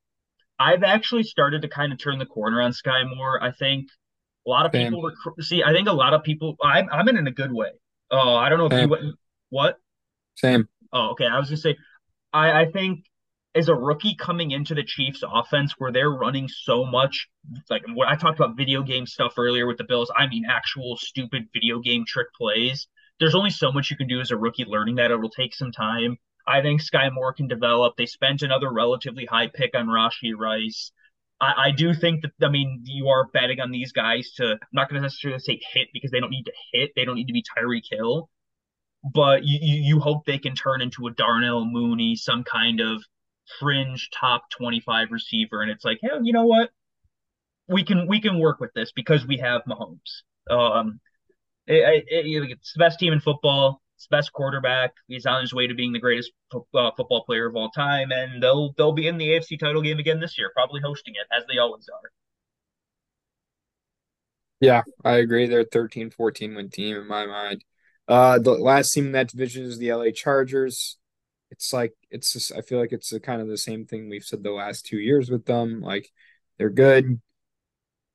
I've actually started to kind of turn the corner on Skyy Moore. I think a lot of people were see. I think a lot of people. I'm I'm in in a good way. Oh, I don't know if Same. you what. Same. Oh, okay. I was gonna say, I I think as a rookie coming into the Chiefs offense where they're running so much like what I talked about video game stuff earlier with the Bills, I mean actual stupid video game trick plays. There's only so much you can do as a rookie learning that. It'll take some time. I think Skyy Moore can develop. They spent another relatively high pick on Rashee Rice. I, I do think that I mean you are betting on these guys to I'm not gonna necessarily say hit because they don't need to hit. They don't need to be Tyreek Hill. But you, you, you hope they can turn into a Darnell Mooney, some kind of fringe top 25 receiver and it's like hey you know what we can we can work with this because we have Mahomes um it, it, it's the best team in football best quarterback. He's on his way to being the greatest uh, football player of all time and they'll they'll be in the AFC title game again this year probably hosting it as they always are. Yeah I agree. They're 13 14 win team in my mind. Uh the last team in that division is the LA Chargers. It's like it's just I feel like it's a, kind of the same thing we've said the last two years with them. Like they're good.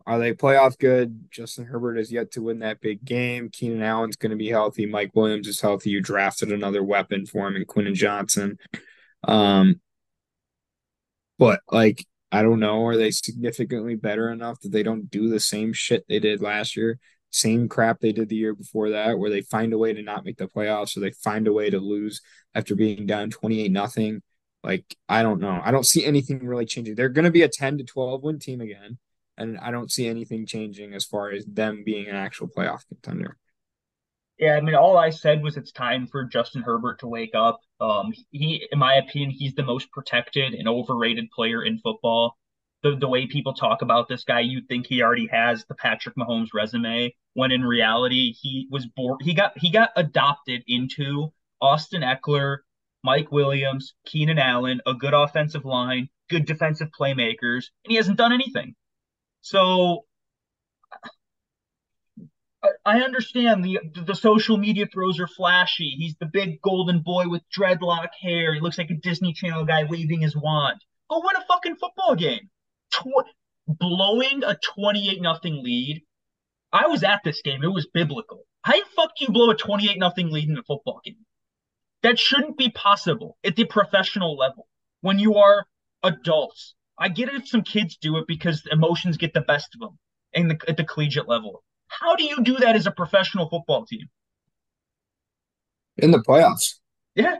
Are they playoff good? Justin Herbert has yet to win that big game. Keenan Allen's going to be healthy. Mike Williams is healthy. You drafted another weapon for him in Quentin Johnston. Um, but like I don't know, are they significantly better enough that they don't do the same shit they did last year? same crap they did the year before that, where they find a way to not make the playoffs or they find a way to lose after being down 28 nothing. Like, I don't know. I don't see anything really changing. They're going to be a 10 to 12 win team again. And I don't see anything changing as far as them being an actual playoff contender. Yeah, I mean, all I said was it's time for Justin Herbert to wake up. Um, he, in my opinion, he's the most protected and overrated player in football the, the way people talk about this guy, you'd think he already has the Patrick Mahomes resume, when in reality he was born he got he got adopted into Austin Ekeler, Mike Williams, Keenan Allen, a good offensive line, good defensive playmakers, and he hasn't done anything. So I understand the the social media throws are flashy. He's the big golden boy with dreadlock hair. He looks like a Disney Channel guy waving his wand. Go win a fucking football game tw- blowing a 28 nothing lead. I was at this game. It was biblical. How the fuck do you blow a 28 nothing lead in a football game? That shouldn't be possible at the professional level when you are adults. I get it if some kids do it because emotions get the best of them in the, at the collegiate level. How do you do that as a professional football team? In the playoffs. Yeah.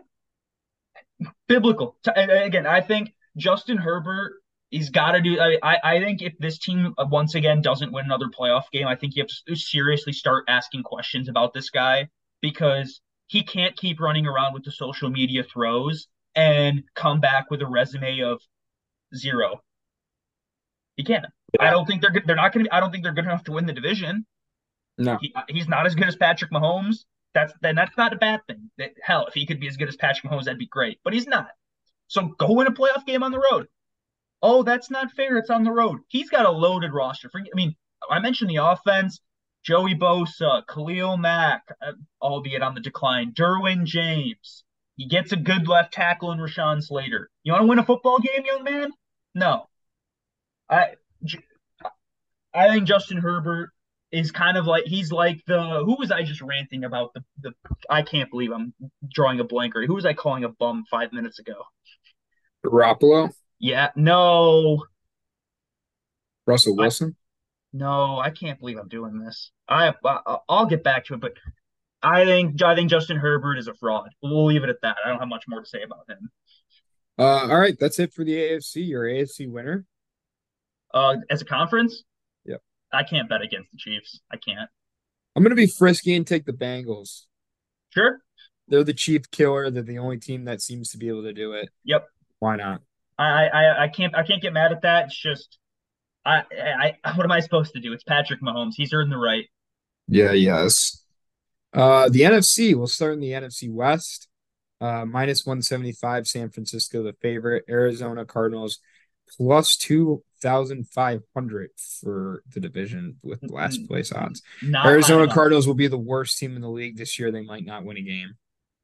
Biblical. Again, I think Justin Herbert he's got to do. I, I think if this team uh, once again doesn't win another playoff game, I think you have to seriously start asking questions about this guy because he can't keep running around with the social media throws and come back with a resume of zero. He can't. Yeah. I don't think they're they're not going to. I don't think they're good enough to win the division. No, he, he's not as good as Patrick Mahomes. That's then that's not a bad thing. That, hell, if he could be as good as Patrick Mahomes, that'd be great. But he's not. So go win a playoff game on the road oh, that's not fair. It's on the road. He's got a loaded roster. For, I mean, I mentioned the offense. Joey Bosa, Khalil Mack, uh, albeit on the decline. Derwin James. He gets a good left tackle in Rashawn Slater. You want to win a football game, young man? No. I I think Justin Herbert is kind of like he's like the who was I just ranting about the the I can't believe I'm drawing a blank or who was I calling a bum five minutes ago? Garoppolo. Yeah, no. Russell Wilson? I, no, I can't believe I'm doing this. I, I I'll get back to it, but I think I think Justin Herbert is a fraud. We'll leave it at that. I don't have much more to say about him. Uh, all right, that's it for the AFC. Your AFC winner. Uh, as a conference. Yep. I can't bet against the Chiefs. I can't. I'm gonna be frisky and take the Bengals. Sure. They're the chief killer. They're the only team that seems to be able to do it. Yep. Why not? I, I I can't I can't get mad at that. It's just I I what am I supposed to do? It's Patrick Mahomes. He's earned the right. Yeah, yes. Uh the NFC, we'll start in the NFC West. Uh minus 175, San Francisco, the favorite. Arizona Cardinals plus 2,500 for the division with last place odds. Not Arizona Cardinals will be the worst team in the league this year. They might not win a game.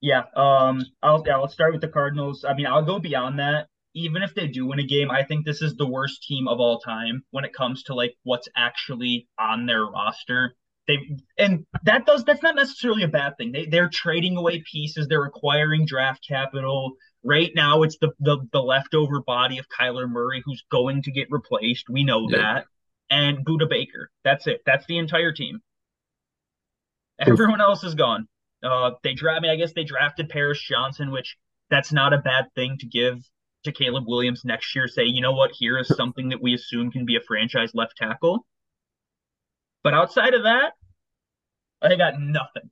Yeah. Um. I'll yeah. I'll start with the Cardinals. I mean, I'll go beyond that even if they do win a game, I think this is the worst team of all time when it comes to like what's actually on their roster. They and that does that's not necessarily a bad thing. They they're trading away pieces, they're acquiring draft capital. Right now, it's the the, the leftover body of Kyler Murray who's going to get replaced. We know yeah. that, and Budda Baker. That's it. That's the entire team. Everyone else is gone. Uh, they draft. I mean, I guess they drafted Paris Johnson, which that's not a bad thing to give to Caleb Williams next year. Say, you know what? Here is something that we assume can be a franchise left tackle. But outside of that, I got nothing.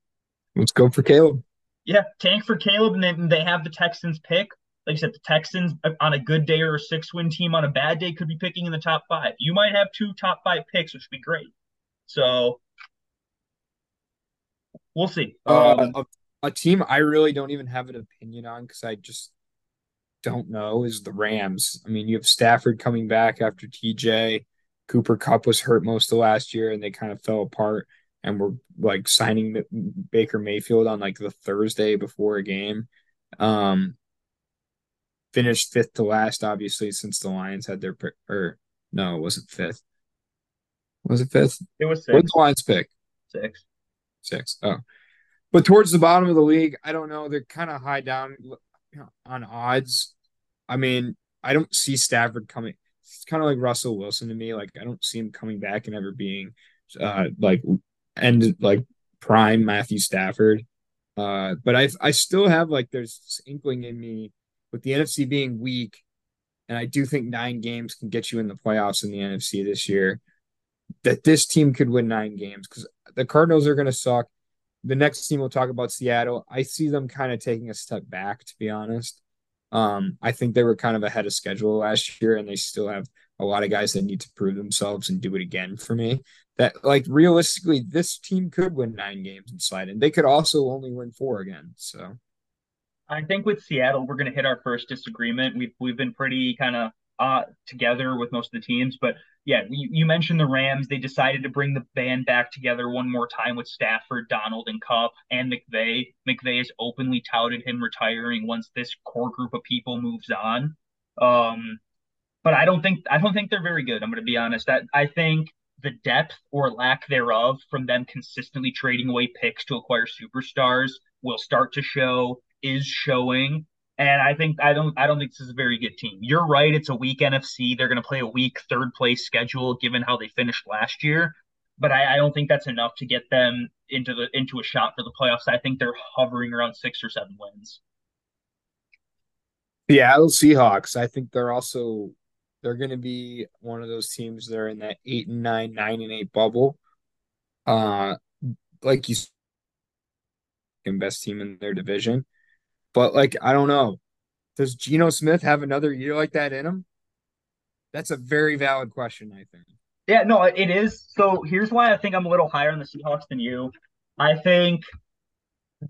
Let's go for Caleb. Yeah, tank for Caleb, and then they have the Texans pick. Like I said, the Texans uh, on a good day or a six-win team on a bad day could be picking in the top five. You might have two top five picks, which would be great. So we'll see. Uh, um, uh, a, a team I really don't even have an opinion on because I just don't know is the Rams. I mean, you have Stafford coming back after TJ. Cooper Kupp was hurt most of last year and they kind of fell apart and were like signing Baker Mayfield on like the Thursday before a game. Um, finished fifth to last, obviously, since the Lions had their or no, it wasn't fifth. Was it fifth? It was six. What's the Lions pick? Six. Six. Oh. But towards the bottom of the league, I don't know. They're kind of high down on odds. I mean, I don't see Stafford coming it's kind of like Russell Wilson to me. Like I don't see him coming back and ever being uh like end like prime Matthew Stafford. Uh, but I I still have like there's this inkling in me with the NFC being weak, and I do think nine games can get you in the playoffs in the NFC this year. That this team could win nine games because the Cardinals are going to suck. The next team we'll talk about Seattle. I see them kind of taking a step back, to be honest. Um, I think they were kind of ahead of schedule last year, and they still have a lot of guys that need to prove themselves and do it again for me. That like realistically, this team could win nine games and slide in. They could also only win four again. So I think with Seattle, we're gonna hit our first disagreement. We've we've been pretty kind of uh together with most of the teams, but yeah, you, you mentioned the Rams. They decided to bring the band back together one more time with Stafford, Donald, and Kupp, and McVay. McVay has openly touted him retiring once this core group of people moves on. Um, but I don't think I don't think they're very good. I'm going to be honest. I think the depth or lack thereof from them consistently trading away picks to acquire superstars will start to show. Is showing and I think I don't I don't think this is a very good team. You're right, it's a weak NFC. They're gonna play a weak third place schedule given how they finished last year. But I, I don't think that's enough to get them into the into a shot for the playoffs. I think they're hovering around six or seven wins. Yeah, the Seahawks. I think they're also they're going to be one of those teams that are in that eight and nine, nine and eight bubble. Uh, like you, best team in their division. But like, I don't know. Does Geno Smith have another year like that in him? That's a very valid question, I think. Yeah, no, it is. So here's why I think I'm a little higher on the Seahawks than you. I think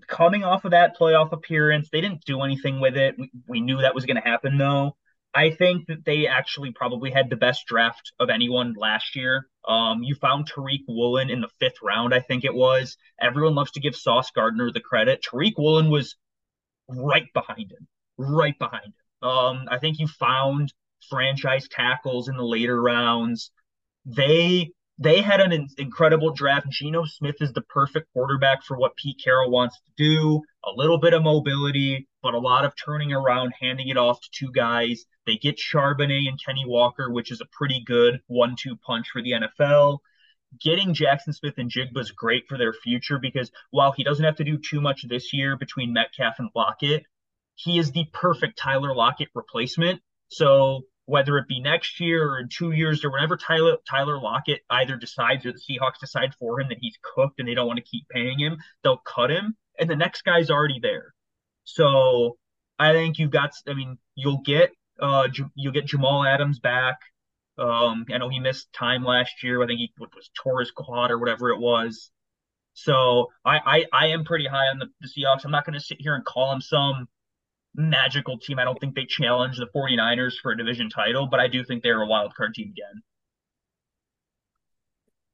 coming off of that playoff appearance, they didn't do anything with it. We, we knew that was going to happen, though. I think that they actually probably had the best draft of anyone last year. Um, you found Tariq Woolen in the fifth round, I think it was. Everyone loves to give Sauce Gardner the credit. Tariq Woolen was right behind him, right behind him. Um, I think you found franchise tackles in the later rounds. They they had an incredible draft. Geno Smith is the perfect quarterback for what Pete Carroll wants to do. A little bit of mobility, but a lot of turning around, handing it off to two guys. They get Charbonnet and Kenny Walker, which is a pretty good one-two punch for the NFL getting Jackson Smith-Njigba is great for their future because while he doesn't have to do too much this year between Metcalf and Lockett, he is the perfect Tyler Lockett replacement. So whether it be next year or in two years or whenever Tyler Tyler Lockett either decides or the Seahawks decide for him that he's cooked and they don't want to keep paying him, they'll cut him, and the next guy's already there. So I think you've got. I mean, you'll get uh you'll get Jamal Adams back. Um, I know he missed time last year. I think he was tore his quad or whatever it was. So I, I, I am pretty high on the, the Seahawks. I'm not going to sit here and call them some magical team. I don't think they challenge the 49ers for a division title, but I do think they're a wild card team again.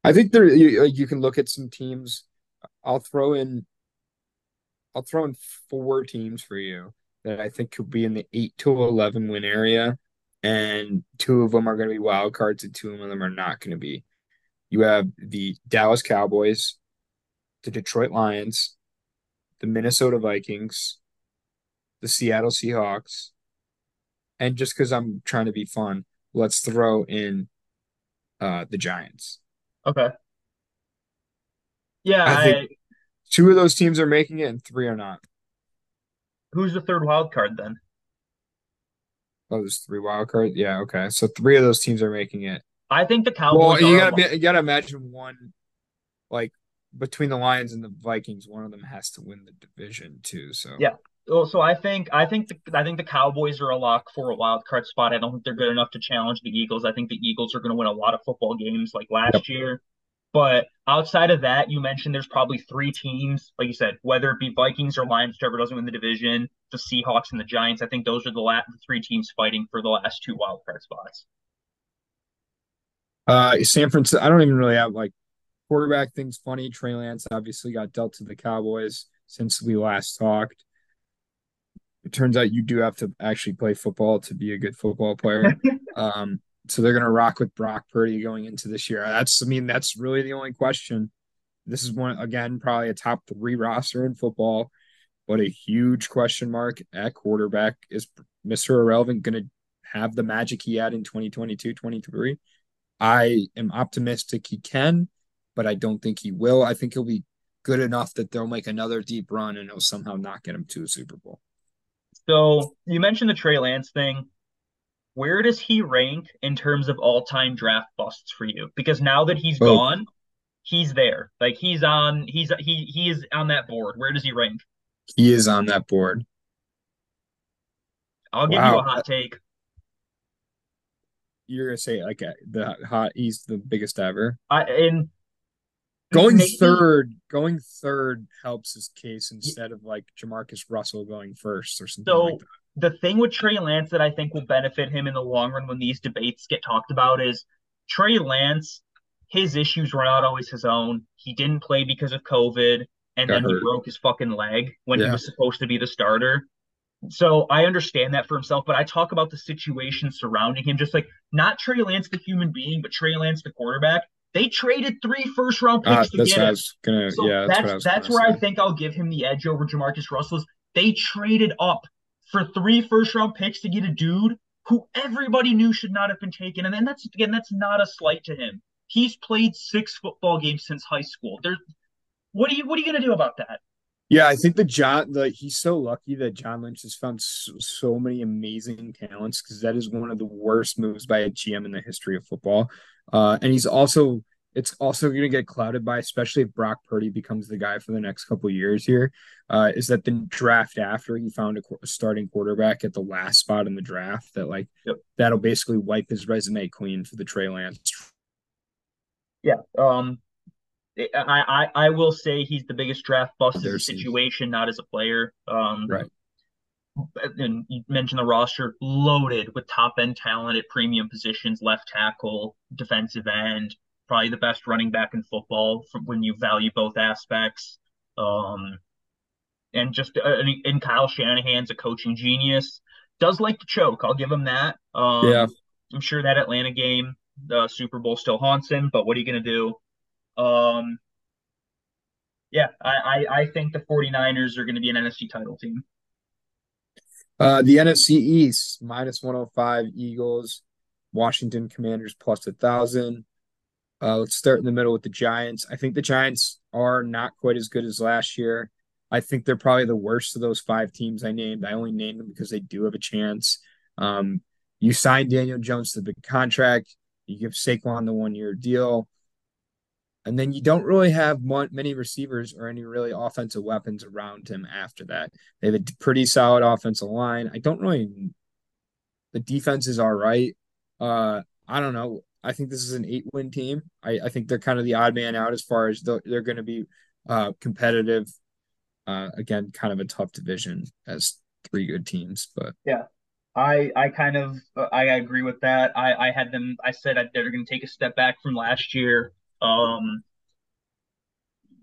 I think there you, you can look at some teams. I'll throw in I'll throw in four teams for you that I think could be in the eight to eleven win area and two of them are going to be wild cards, and two of them are not going to be. You have the Dallas Cowboys, the Detroit Lions, the Minnesota Vikings, the Seattle Seahawks, and just because I'm trying to be fun, let's throw in uh the Giants. Okay. Yeah, I think I, two of those teams are making it and three are not. who's the third wild card then? Oh, there's three wild cards. Yeah, okay. So three of those teams are making it. I think the Cowboys. Well, you gotta be you gotta imagine one like between the Lions and the Vikings, one of them has to win the division too. So Yeah. Well, so I think I think the, I think the Cowboys are a lock for a wild card spot. I don't think they're good enough to challenge the Eagles. I think the Eagles are going to win a lot of football games like yep. last year. But outside of that, you mentioned there's probably three teams, like you said, whether it be Vikings or Lions, whichever doesn't win the division, the Seahawks and the Giants. I think those are the last three teams fighting for the last two wild card spots. Uh San Francisco, I don't even really have like quarterback things funny. Trey Lance obviously got dealt to the Cowboys since we last talked. It turns out you do have to actually play football to be a good football player. Um, so they're gonna rock with Brock Purdy going into this year. That's I mean, that's really the only question. This is one again, probably a top three roster in football, but a huge question mark at quarterback. Is Mr. Irrelevant gonna have the magic he had in 2022, 23? I am optimistic he can, but I don't think he will. I think he'll be good enough that they'll make another deep run and he'll somehow not get him to a Super Bowl. So you mentioned the Trey Lance thing. Where does he rank in terms of all time draft busts for you? Because now that he's Oh, gone, he's there. Like he's on he's he he is on that board. Where does he rank? he is on that board. I'll give you a hot take. You're gonna say like the hot he's the biggest ever. I and Going maybe third, going third helps his case instead of like Jamarcus Russell going first or something like that. The thing with Trey Lance that I think will benefit him in the long run when these debates get talked about is Trey Lance, his issues were not always his own. He didn't play because of COVID, and Got then he broke his fucking leg when he was supposed to be the starter. So I understand that for himself, but I talk about the situation surrounding him, just like not Trey Lance, the human being, but Trey Lance, the quarterback. They traded three first round Uh, picks to that's get him. gonna. So Yeah, that's what I that's that's where I think I'll give him the edge over Jamarcus Russell. Is they traded up for three first round picks to get a dude who everybody knew should not have been taken. And then that's again, that's not a slight to him. He's played six football games since high school. There's what are you what are you gonna do about that? Yeah, I think the John the he's so lucky that John Lynch has found so, so many amazing talents because that is one of the worst moves by a GM in the history of football. Uh, and he's also it's also going to get clouded by, especially if Brock Purdy becomes the guy for the next couple of years here. Uh, is that the draft after he found a, qu- a starting quarterback at the last spot in the draft that like Yep. that'll basically wipe his resume clean for the Trey Lance. Yeah. Um I, I I will say he's the biggest draft bust as a situation, not as a player. Um right. and you mentioned the roster loaded with top end talent at premium positions, left tackle, defensive end, probably the best running back in football from when you value both aspects. Um, and just uh, and, Kyle Shanahan's a coaching genius. Does like to choke, I'll give him that. Yeah. Um, I'm sure that Atlanta game, the Super Bowl still haunts him, but what are you gonna do? Um, yeah, I, I I think the 49ers are gonna be an NFC title team. Uh, the NFC East minus 105 Eagles, Washington Commanders plus a thousand. Uh, let's start in the middle with the Giants. I think the Giants are not quite as good as last year. I think they're probably the worst of those five teams I named. I only named them because they do have a chance. Um, you sign Daniel Jones to the big contract. You give Saquon the one year deal. And then you don't really have many receivers or any really offensive weapons around him after that. They have a pretty solid offensive line. I don't really. The defense is all right. Uh, I don't know. I think this is an eight win team. I, I think they're kind of the odd man out as far as the, they're going to be uh, competitive. Uh, again, kind of a tough division as three good teams, but Yeah. I I kind of I agree with that. I I had them. I said I, they're going to take a step back from last year. Um,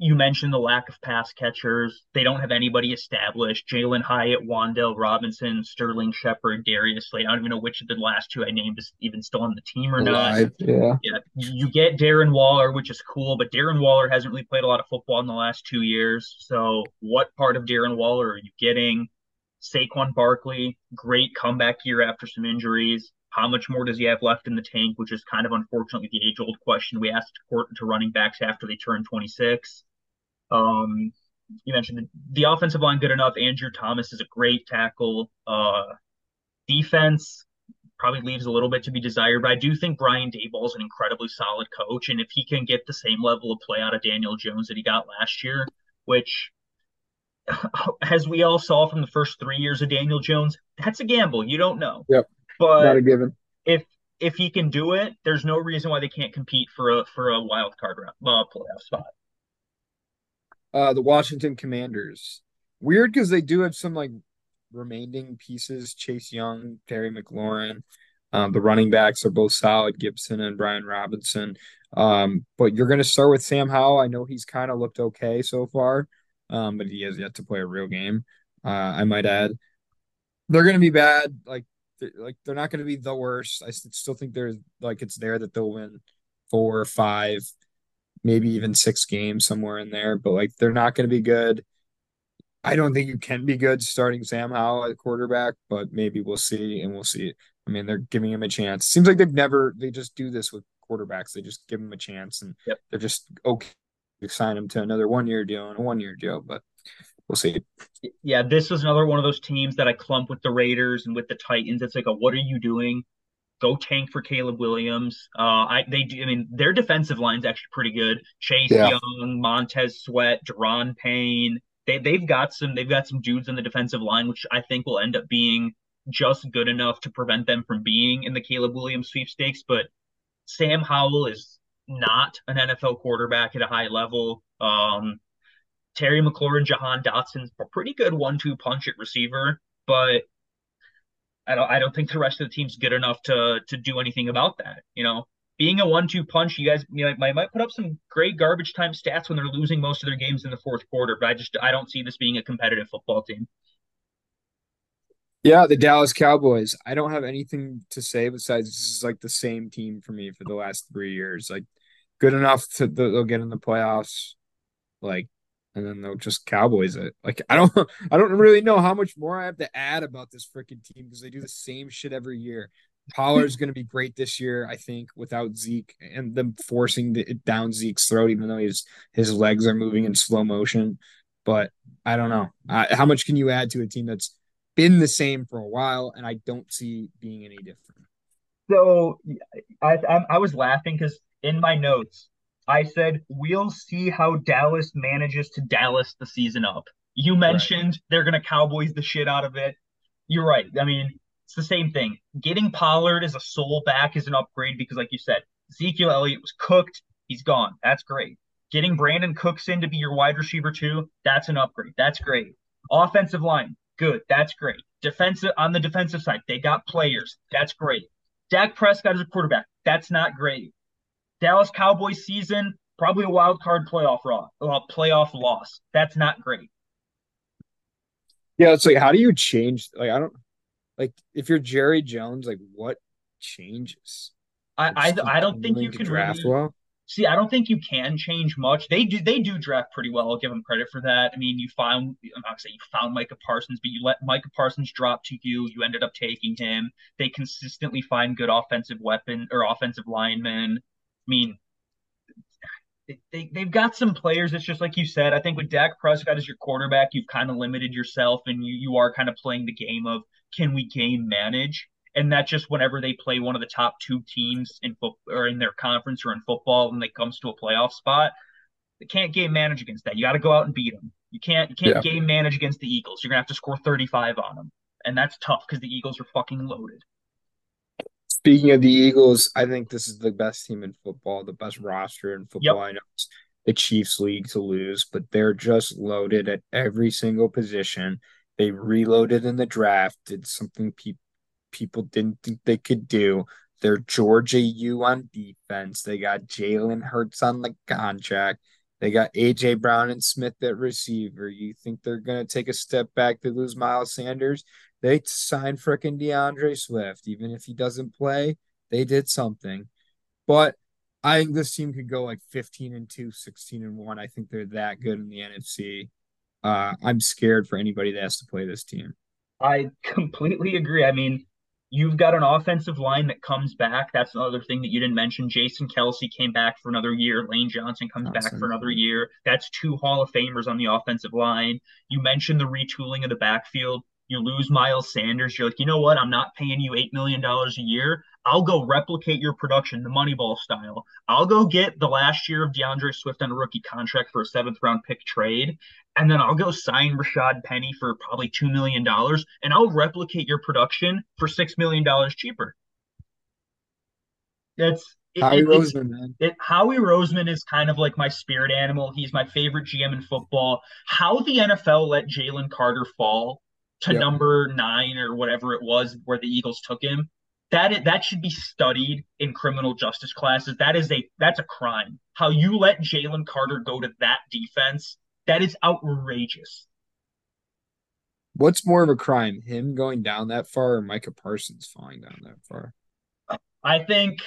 you mentioned the lack of pass catchers. They don't have anybody established. Jalin Hyatt, Wan'Dale Robinson, Sterling Shepard, Darius Slay. I don't even know which of the last two I named is even still on the team or not. yeah. Yeah. You get Darren Waller, which is cool, but Darren Waller hasn't really played a lot of football in the last two years. So what part of Darren Waller are you getting? Saquon Barkley, great comeback year after some injuries. How much more does he have left in the tank? Which is kind of unfortunately the age old question we asked to running backs after they turn 26. Um, you mentioned the, the, offensive line good enough. Andrew Thomas is a great tackle. Uh, defense probably leaves a little bit to be desired, but I do think Brian Daboll is an incredibly solid coach, and if he can get the same level of play out of Daniel Jones that he got last year, which as we all saw from the first three years of Daniel Jones, that's a gamble. You don't know. Yep. But not a given. If if he can do it, there's no reason why they can't compete for a for a wild card round, uh, playoff spot. Uh, the Washington Commanders. Weird because they do have some like remaining pieces: Chase Young, Terry McLaurin. Um, the running backs are both solid, Gibson and Brian Robinson. Um, but you're going to start with Sam Howell. I know he's kind of looked okay so far, um, but he has yet to play a real game. Uh, I might add, they're going to be bad. Like, they're, like they're not going to be the worst. I still think they're like it's there that they'll win four or five maybe even six games somewhere in there, but like they're not going to be good. I don't think you can be good starting Sam Howell at quarterback, but maybe we'll see and we'll see. I mean, they're giving him a chance. Seems like they've never they just do this with quarterbacks. They just give him a chance and yep. they're just okay to sign him to another one year deal and a one year deal, but we'll see. Yeah, this was another one of those teams that I clump with the Raiders and with the Titans. It's like a what are you doing? Go tank for Caleb Williams. Uh, I they do. I mean, their defensive line's actually pretty good. Chase yeah. Young, Montez Sweat, Daron Payne. They they've got some they've got some dudes in the defensive line, which I think will end up being just good enough to prevent them from being in the Caleb Williams sweepstakes. But Sam Howell is not an NFL quarterback at a high level. Um, Terry McLaurin, Jahan Dotson's a pretty good one-two punch at receiver, but I don't I don't think the rest of the team's good enough to to do anything about that. You know, being a one-two punch, you guys you know, might might put up some great garbage time stats when they're losing most of their games in the fourth quarter, but I just I don't see this being a competitive football team. Yeah, the Dallas Cowboys. I don't have anything to say besides this is like the same team for me for the last three years. Like good enough to they'll get in the playoffs. Like and then they'll just Cowboys it. Like I don't I don't really know how much more I have to add about this freaking team because they do the same shit every year. Pollard's going to be great this year, I think, without Zeke and them forcing the, it down Zeke's throat, even though his his legs are moving in slow motion. But I don't know how much can you add to a team that's been the same for a while, and I don't see being any different. So I I, I was laughing because in my notes I said, we'll see how Dallas manages to Dallas the season up. You mentioned right. they're going to Cowboys the shit out of it. You're right. I mean, it's the same thing. Getting Pollard as a sole back is an upgrade because, like you said, Ezekiel Elliott was cooked. He's gone. That's great. Getting Brandin Cooks in to be your wide receiver too, that's an upgrade. That's great. Offensive line, good. That's great. Defensive on the defensive side, they got players. That's great. Dak Prescott as a quarterback, that's not great. Dallas Cowboys season, probably a wild card playoff uh, playoff loss. That's not great. Yeah, it's like how do you change? Like I don't like if you're Jerry Jones, like what changes? I I, I don't think you can draft really, well. See, I don't think you can change much. They do they do draft pretty well. I'll give them credit for that. I mean, you found I'm not saying you found Micah Parsons, but you let Micah Parsons drop to you. You ended up taking him. They consistently find good offensive weapon or offensive linemen mean, they, they've got some players. It's just like you said. I think with Dak Prescott as your quarterback, you've kind of limited yourself and you, you are kind of playing the game of can we game manage? And that's just whenever they play one of the top two teams in football or in their conference or in football and it comes to a playoff spot, they can't game manage against that. You got to go out and beat them. You can't you can't yeah. game manage against the Eagles. You're gonna have to score 35 on them, and that's tough because the Eagles are fucking loaded. Speaking of the Eagles, I think this is the best team in football, the best roster in football. Yep. I know it's the Chiefs league to lose, but they're just loaded at every single position. They reloaded in the draft, did something pe- people didn't think they could do. They're Georgia U on defense. They got Jalen Hurts on the contract. They got AJ Brown and Smith at receiver. You think they're gonna take a step back They lose Miles Sanders? They signed fricking D'Andre Swift. Even if he doesn't play, they did something. But I think this team could go like 15 and 2, 16 and 1. I think they're that good in the NFC. Uh, I'm scared for anybody that has to play this team. I completely agree. I mean, you've got an offensive line that comes back. That's another thing that you didn't mention. Jason Kelce came back for another year. Lane Johnson comes awesome. back for another year. That's two Hall of Famers on the offensive line. You mentioned the retooling of the backfield you lose Miles Sanders, you're like, you know what? I'm not paying you $8 million a year. I'll go replicate your production, the Moneyball style. I'll go get the last year of D'Andre Swift on a rookie contract for a seventh round pick trade. And then I'll go sign Rashad Penny for probably $2 million. And I'll replicate your production for $6 million cheaper. That's it, Howie it, Roseman, man. It, Howie Roseman is kind of like my spirit animal. He's my favorite GM in football. How the NFL let Jalen Carter fall to yep. number nine or whatever it was where the Eagles took him. That is, that should be studied in criminal justice classes. That is a that's a crime. How you let Jalen Carter go to that defense? That is outrageous. What's more of a crime, him going down that far or Micah Parsons falling down that far? I think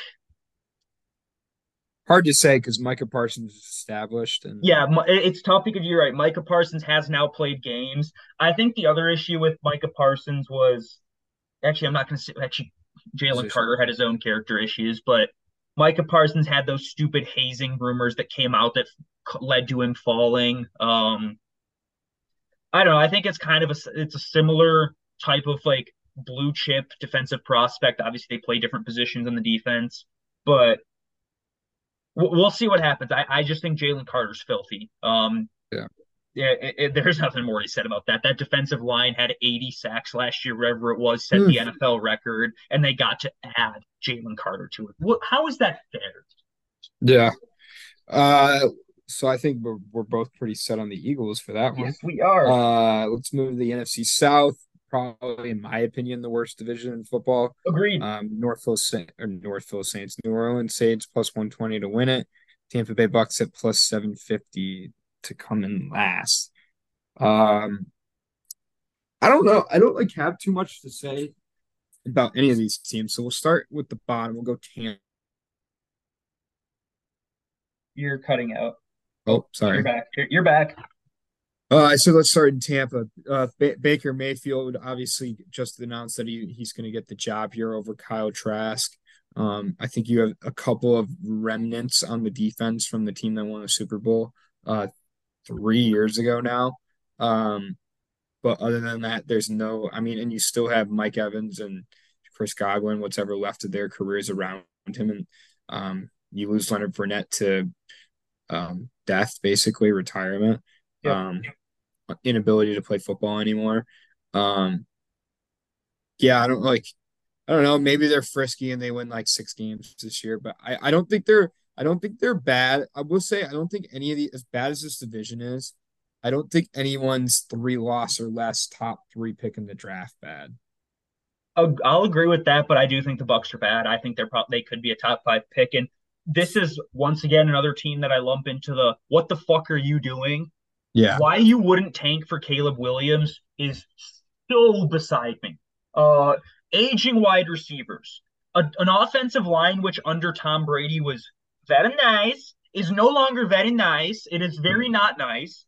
hard to say because Micah Parsons is established and yeah, it's tough because you're right. Micah Parsons has now played games. I think the other issue with Micah Parsons was actually I'm not going to say actually Jalen Carter had his own character issues, but Micah Parsons had those stupid hazing rumors that came out that led to him falling. Um, I don't know. I think it's kind of a it's a similar type of like blue chip defensive prospect. Obviously, they play different positions in the defense, but we'll see what happens. I, I just think Jalen Carter's filthy. Um, yeah. Yeah, it, it, there's nothing more to be said about that. That defensive line had 80 sacks last year, wherever it was, set the NFL record, and they got to add Jalen Carter to it. What, how is that fair? Yeah. Uh, so I think we're, we're both pretty set on the Eagles for that one. Yes, we are. Uh, let's move to the NFC South probably, in my opinion, the worst division in football. Agreed. Um, Northville or Northville Saints, New Orleans Saints plus one twenty to win it. Tampa Bay Bucks at plus seven fifty to come in last. Um, I don't know. I don't like have too much to say about any of these teams. So we'll start with the bottom. We'll go Tampa. You're cutting out. Oh, sorry. You're back. You're, you're back. Uh, so let's start in Tampa. Uh, ba- Baker Mayfield obviously just announced that he, he's going to get the job here over Kyle Trask. Um, I think you have a couple of remnants on the defense from the team that won the Super Bowl uh, three years ago now. Um, but other than that, there's no. I mean, and you still have Mike Evans and Chris Godwin, whatever left of their careers around him, and um, you lose Leonard Fournette to um, death, basically retirement. Yep. Um, inability to play football anymore. Um, yeah, I don't like. I don't know. Maybe they're frisky and they win like six games this year, but I, I don't think they're I don't think they're bad. I will say I don't think any of the as bad as this division is. I don't think anyone's three loss or less top three pick in the draft bad. I'll agree with that, but I do think the Bucks are bad. I think they're probably they could be a top five pick, and this is once again another team that I lump into the what the fuck are you doing? Yeah. Why you wouldn't tank for Caleb Williams is so beside me. Uh, aging wide receivers, a, an offensive line which under Tom Brady was very nice is no longer very nice. It is very not nice.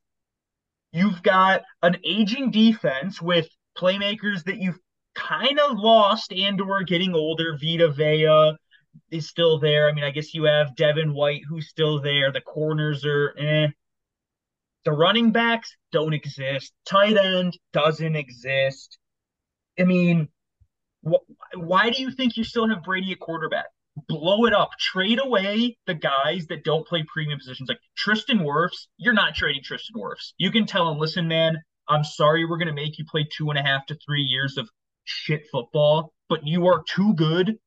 You've got an aging defense with playmakers that you've kind of lost and or getting older. Vita Vea is still there. I mean, I guess you have Devin White who's still there. The corners are eh. The running backs don't exist. Tight end doesn't exist. I mean, wh- why do you think you still have Brady at quarterback? Blow it up. Trade away the guys that don't play premium positions. Like Tristan Wirfs, you're not trading Tristan Wirfs. You can tell him, listen, man, I'm sorry we're going to make you play two and a half to three years of shit football, but you are too good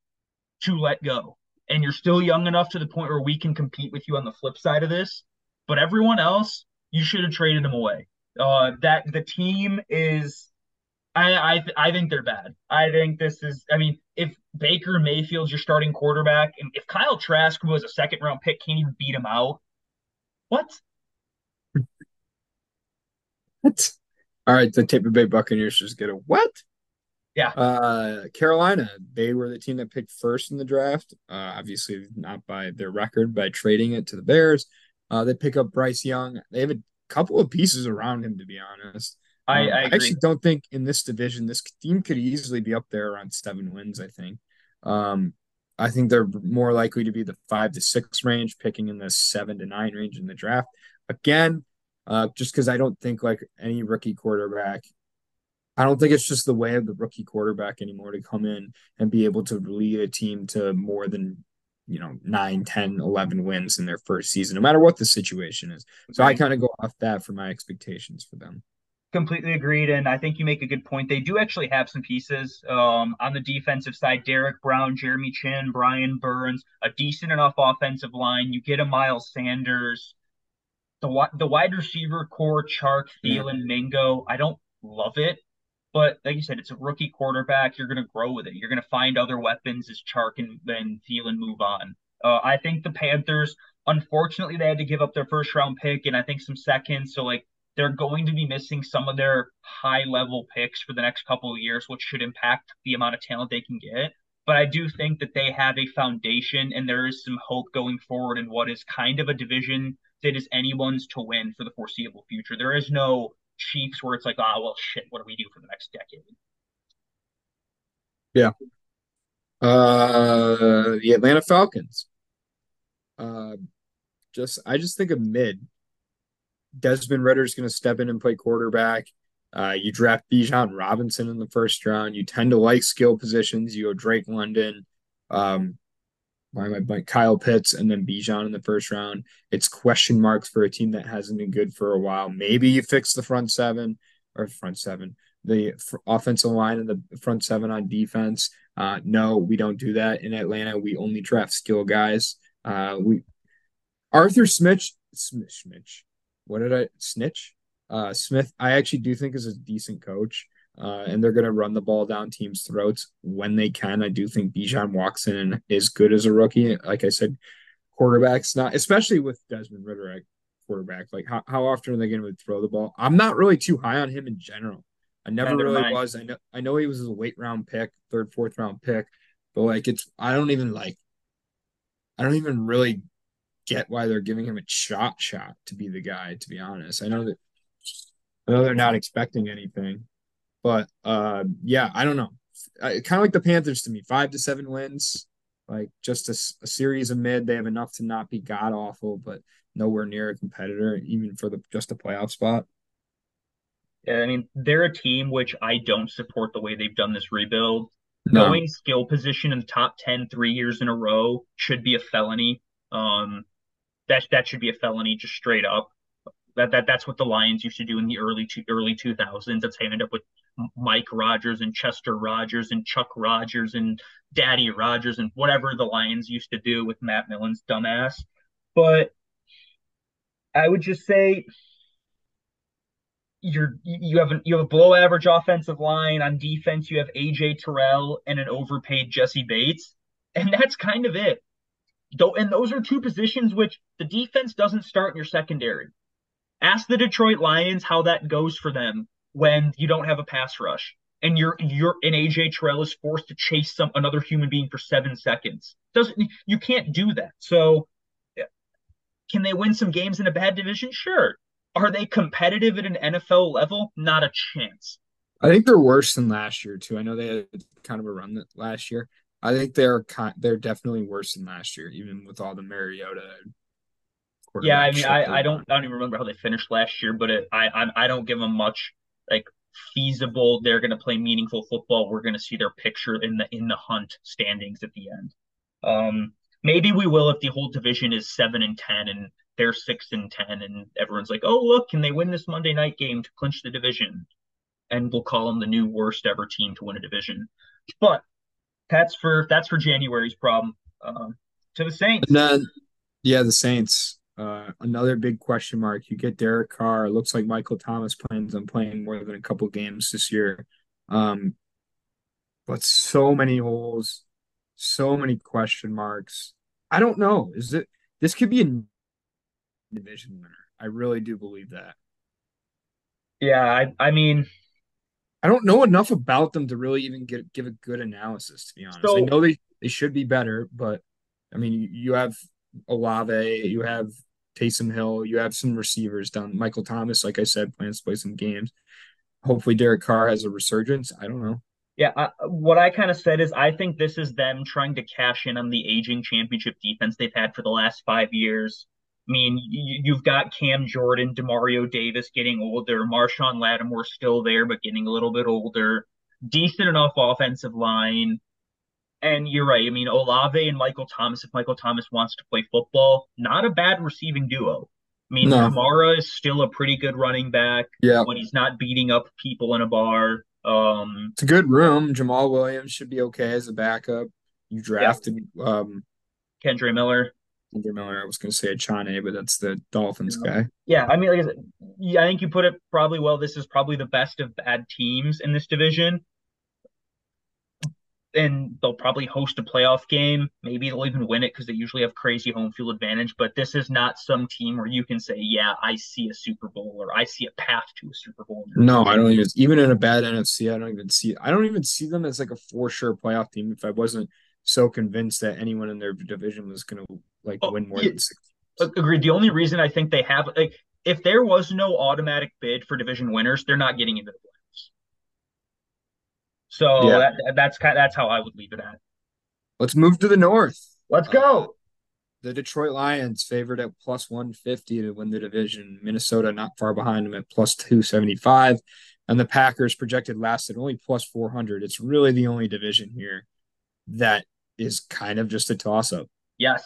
to let go. And you're still young enough to the point where we can compete with you on the flip side of this. But everyone else, you should have traded him away. Uh, that the team is, I I I think they're bad. I think this is. I mean, if Baker Mayfield's your starting quarterback, and if Kyle Trask was a second round pick can't even beat him out, what? What? All right, the Tampa Bay Buccaneers just get a what? Yeah. Uh, Carolina, they were the team that picked first in the draft. Uh, obviously not by their record, by trading it to the Bears. Uh, they pick up Bryce Young. They have a couple of pieces around him, to be honest. I, Um, I I actually don't think in this division this team could easily be up there around seven wins. I think. Um, I think they're more likely to be the five to six range, picking in the seven to nine range in the draft. Again, uh, just because I don't think like any rookie quarterback I don't think it's just the way of the rookie quarterback anymore to come in and be able to lead a team to more than, you know, 9, 10, 11 wins in their first season, no matter what the situation is. So I kind of go off that for my expectations for them. Completely agreed, and I think you make a good point. They do actually have some pieces um, on the defensive side. Derrick Brown, Jeremy Chinn, Brian Burns, a decent enough offensive line. You get a Miles Sanders, the the wide receiver core, Chark, Yeah. Thielen, Mingo. I don't love it, but like you said, it's a rookie quarterback. You're going to grow with it. You're going to find other weapons as Chark and, and Thielen move on. Uh, I think the Panthers, unfortunately, they had to give up their first round pick and I think some seconds. So like they're going to be missing some of their high level picks for the next couple of years, which should impact the amount of talent they can get. But I do think that they have a foundation and there is some hope going forward in what is kind of a division that is anyone's to win for the foreseeable future. There is no Chiefs where it's like, ah, oh, well, shit, what do we do for the next decade? Yeah. Uh, the Atlanta Falcons. Uh, just I just think of mid. Desmond Ridder is going to step in and play quarterback. Uh, you draft Bijan Robinson in the first round. You tend to like skill positions. You go Drake London, um, why am I? Kyle Pitts, and then Bijan in the first round. It's question marks for a team that hasn't been good for a while. Maybe you fix the front seven or front seven, the f- offensive line and the front seven on defense. Uh, no, we don't do that in Atlanta. We only draft skill guys. Uh, we Arthur Smith, Smith, Smith. What did I snitch? Uh, Smith, I actually do think is a decent coach. Uh, and they're going to run the ball down teams' throats when they can. I do think Bijan walks in and is good as a rookie. Like I said, quarterbacks not, especially with Desmond Ridder at quarterback. Like how, how often are they going to throw the ball? I'm not really too high on him in general. I never Neither really was. I know I know he was a late round pick, third, fourth round pick, but like it's I don't even like I don't even really get why they're giving him a shot shot to be the guy, to be honest. I know that I know they're not expecting anything, but uh yeah, I don't know. kind of like the Panthers to me, five to seven wins, like just a series of mid. They have enough to not be god awful, but nowhere near a competitor, even for the just a playoff spot. Yeah, I mean, they're a team which I don't support the way they've done this rebuild. No, Going skill position in the top 10 three years in a row should be a felony. Um, that that should be a felony just straight up. That that that's what the Lions used to do in the early two, early 2000s. That's how you end up with Mike Rogers and Chester Rogers and Chuck Rogers and Daddy Rogers and whatever the Lions used to do with Matt Millen's dumbass. But I would just say you're you have a you have a below average offensive line on defense. You have AJ Terrell and an overpaid Jessie Bates, and that's kind of it. Though, and those are two positions which the defense doesn't start in your secondary. Ask the Detroit Lions how that goes for them when you don't have a pass rush and you're you're and AJ Terrell is forced to chase some another human being for seven seconds. Doesn't you can't do that. So can they win some games in a bad division? Sure. Are they competitive at an NFL level? Not a chance. I think they're worse than last year too. I know they had kind of a run last year. I think they're kind, they're definitely worse than last year, even with all the Mariota Yeah, I mean, I, I don't. I don't even remember how they finished last year, but it, I, I I don't give them much like feasible. They're going to play meaningful football. We're going to see their picture in the in the hunt standings at the end. Um, maybe we will if the whole division is seven and ten and they're six and ten, and everyone's like, oh look, can they win this Monday night game to clinch the division? And we'll call them the new worst ever team to win a division. But that's for that's for January's problem. Um, to the Saints. And then, yeah, the Saints. Uh, another big question mark. You get Derek Carr. It looks like Michael Thomas plans on playing more than a couple games this year. Um, but so many holes, so many question marks. I don't know. Is it this could be a division winner? I really do believe that. Yeah, I I mean, I don't know enough about them to really even get give a good analysis, to be honest. I know they they should be better, but I mean, you, you have Olave, you have Taysom Hill, you have some receivers down. Michael Thomas, like I said, plans to play some games. Hopefully, Derek Carr has a resurgence. I don't know. yeah, I, what I kind of said is I think this is them trying to cash in on the aging championship defense they've had for the last five years. I mean, you, you've got Cam Jordan, Demario Davis getting older, Marshon Lattimore still there, but getting a little bit older. Decent enough offensive line. And you're right. I mean, Olave and Michael Thomas, if Michael Thomas wants to play football, not a bad receiving duo. I mean, No. Kamara is still a pretty good running back Yeah. when he's not beating up people in a bar. Um, It's a good room. Jamaal Williams should be okay as a backup. You yeah, drafted um Kendre Miller. Andrew Miller. I was going to say Chane, but that's the Dolphins guy. Yeah, I mean, like I said, yeah, I think you put it probably well. This is probably the best of bad teams in this division, and they'll probably host a playoff game. Maybe they'll even win it because they usually have crazy home field advantage. But this is not some team where you can say, "Yeah, I see a Super Bowl" or "I see a path to a Super Bowl." No, I don't even even in a bad NFC, I don't even see I don't even see them as like a for sure playoff team if I wasn't so convinced that anyone in their division was going to like Oh, win more yeah, than six. agreed. The only reason I think they have, like, if there was no automatic bid for division winners, they're not getting into the playoffs. So Yeah. that that's kind that's how I would leave it at. Let's move to the north. Let's Uh, go. the Detroit Lions favored at plus 150 to win the division. Minnesota not far behind them at plus 275. And the Packers projected last at only plus 400. It's really the only division here that is kind of just a toss up. Yes.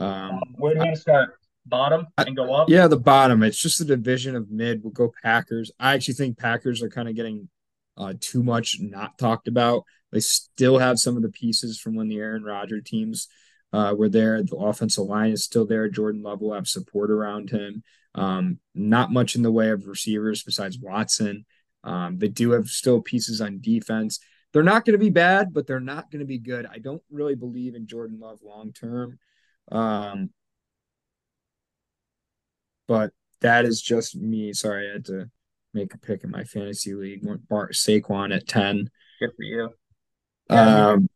Um, where do you want to start? Bottom I, and go up? yeah, the bottom. It's just a division of mid. We'll go Packers. I actually think Packers are kind of getting uh, too much not talked about. They still have some of the pieces from when the Aaron Rodgers teams uh, were there. The offensive line is still there. Jordan Love will have support around him. Um, not much in the way of receivers besides Watson. Um, they do have still pieces on defense. They're not going to be bad, but they're not going to be good. I don't really believe in Jordan Love long term. Um, but that is just me. Sorry, I had to make a pick in my fantasy league. Went Bart Saquon at 10. Good for you. Yeah, Um,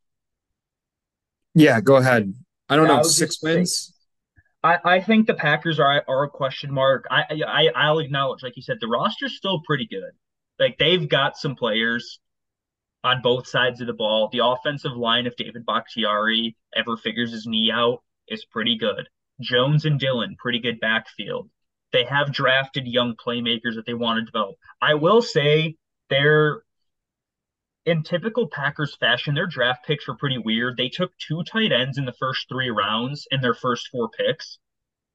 yeah, go ahead. I don't yeah, know, I six wins. I, I think the Packers are are a question mark. I, I I'll acknowledge, like you said, the roster's still pretty good. Like they've got some players on both sides of the ball. The offensive line, if David Bakhtiari ever figures his knee out, is pretty good. Jones and Dillon, pretty good backfield. They have drafted young playmakers that they want to develop. I will say they're in typical Packers fashion, their draft picks were pretty weird. They took two tight ends in the first three rounds in their first four picks.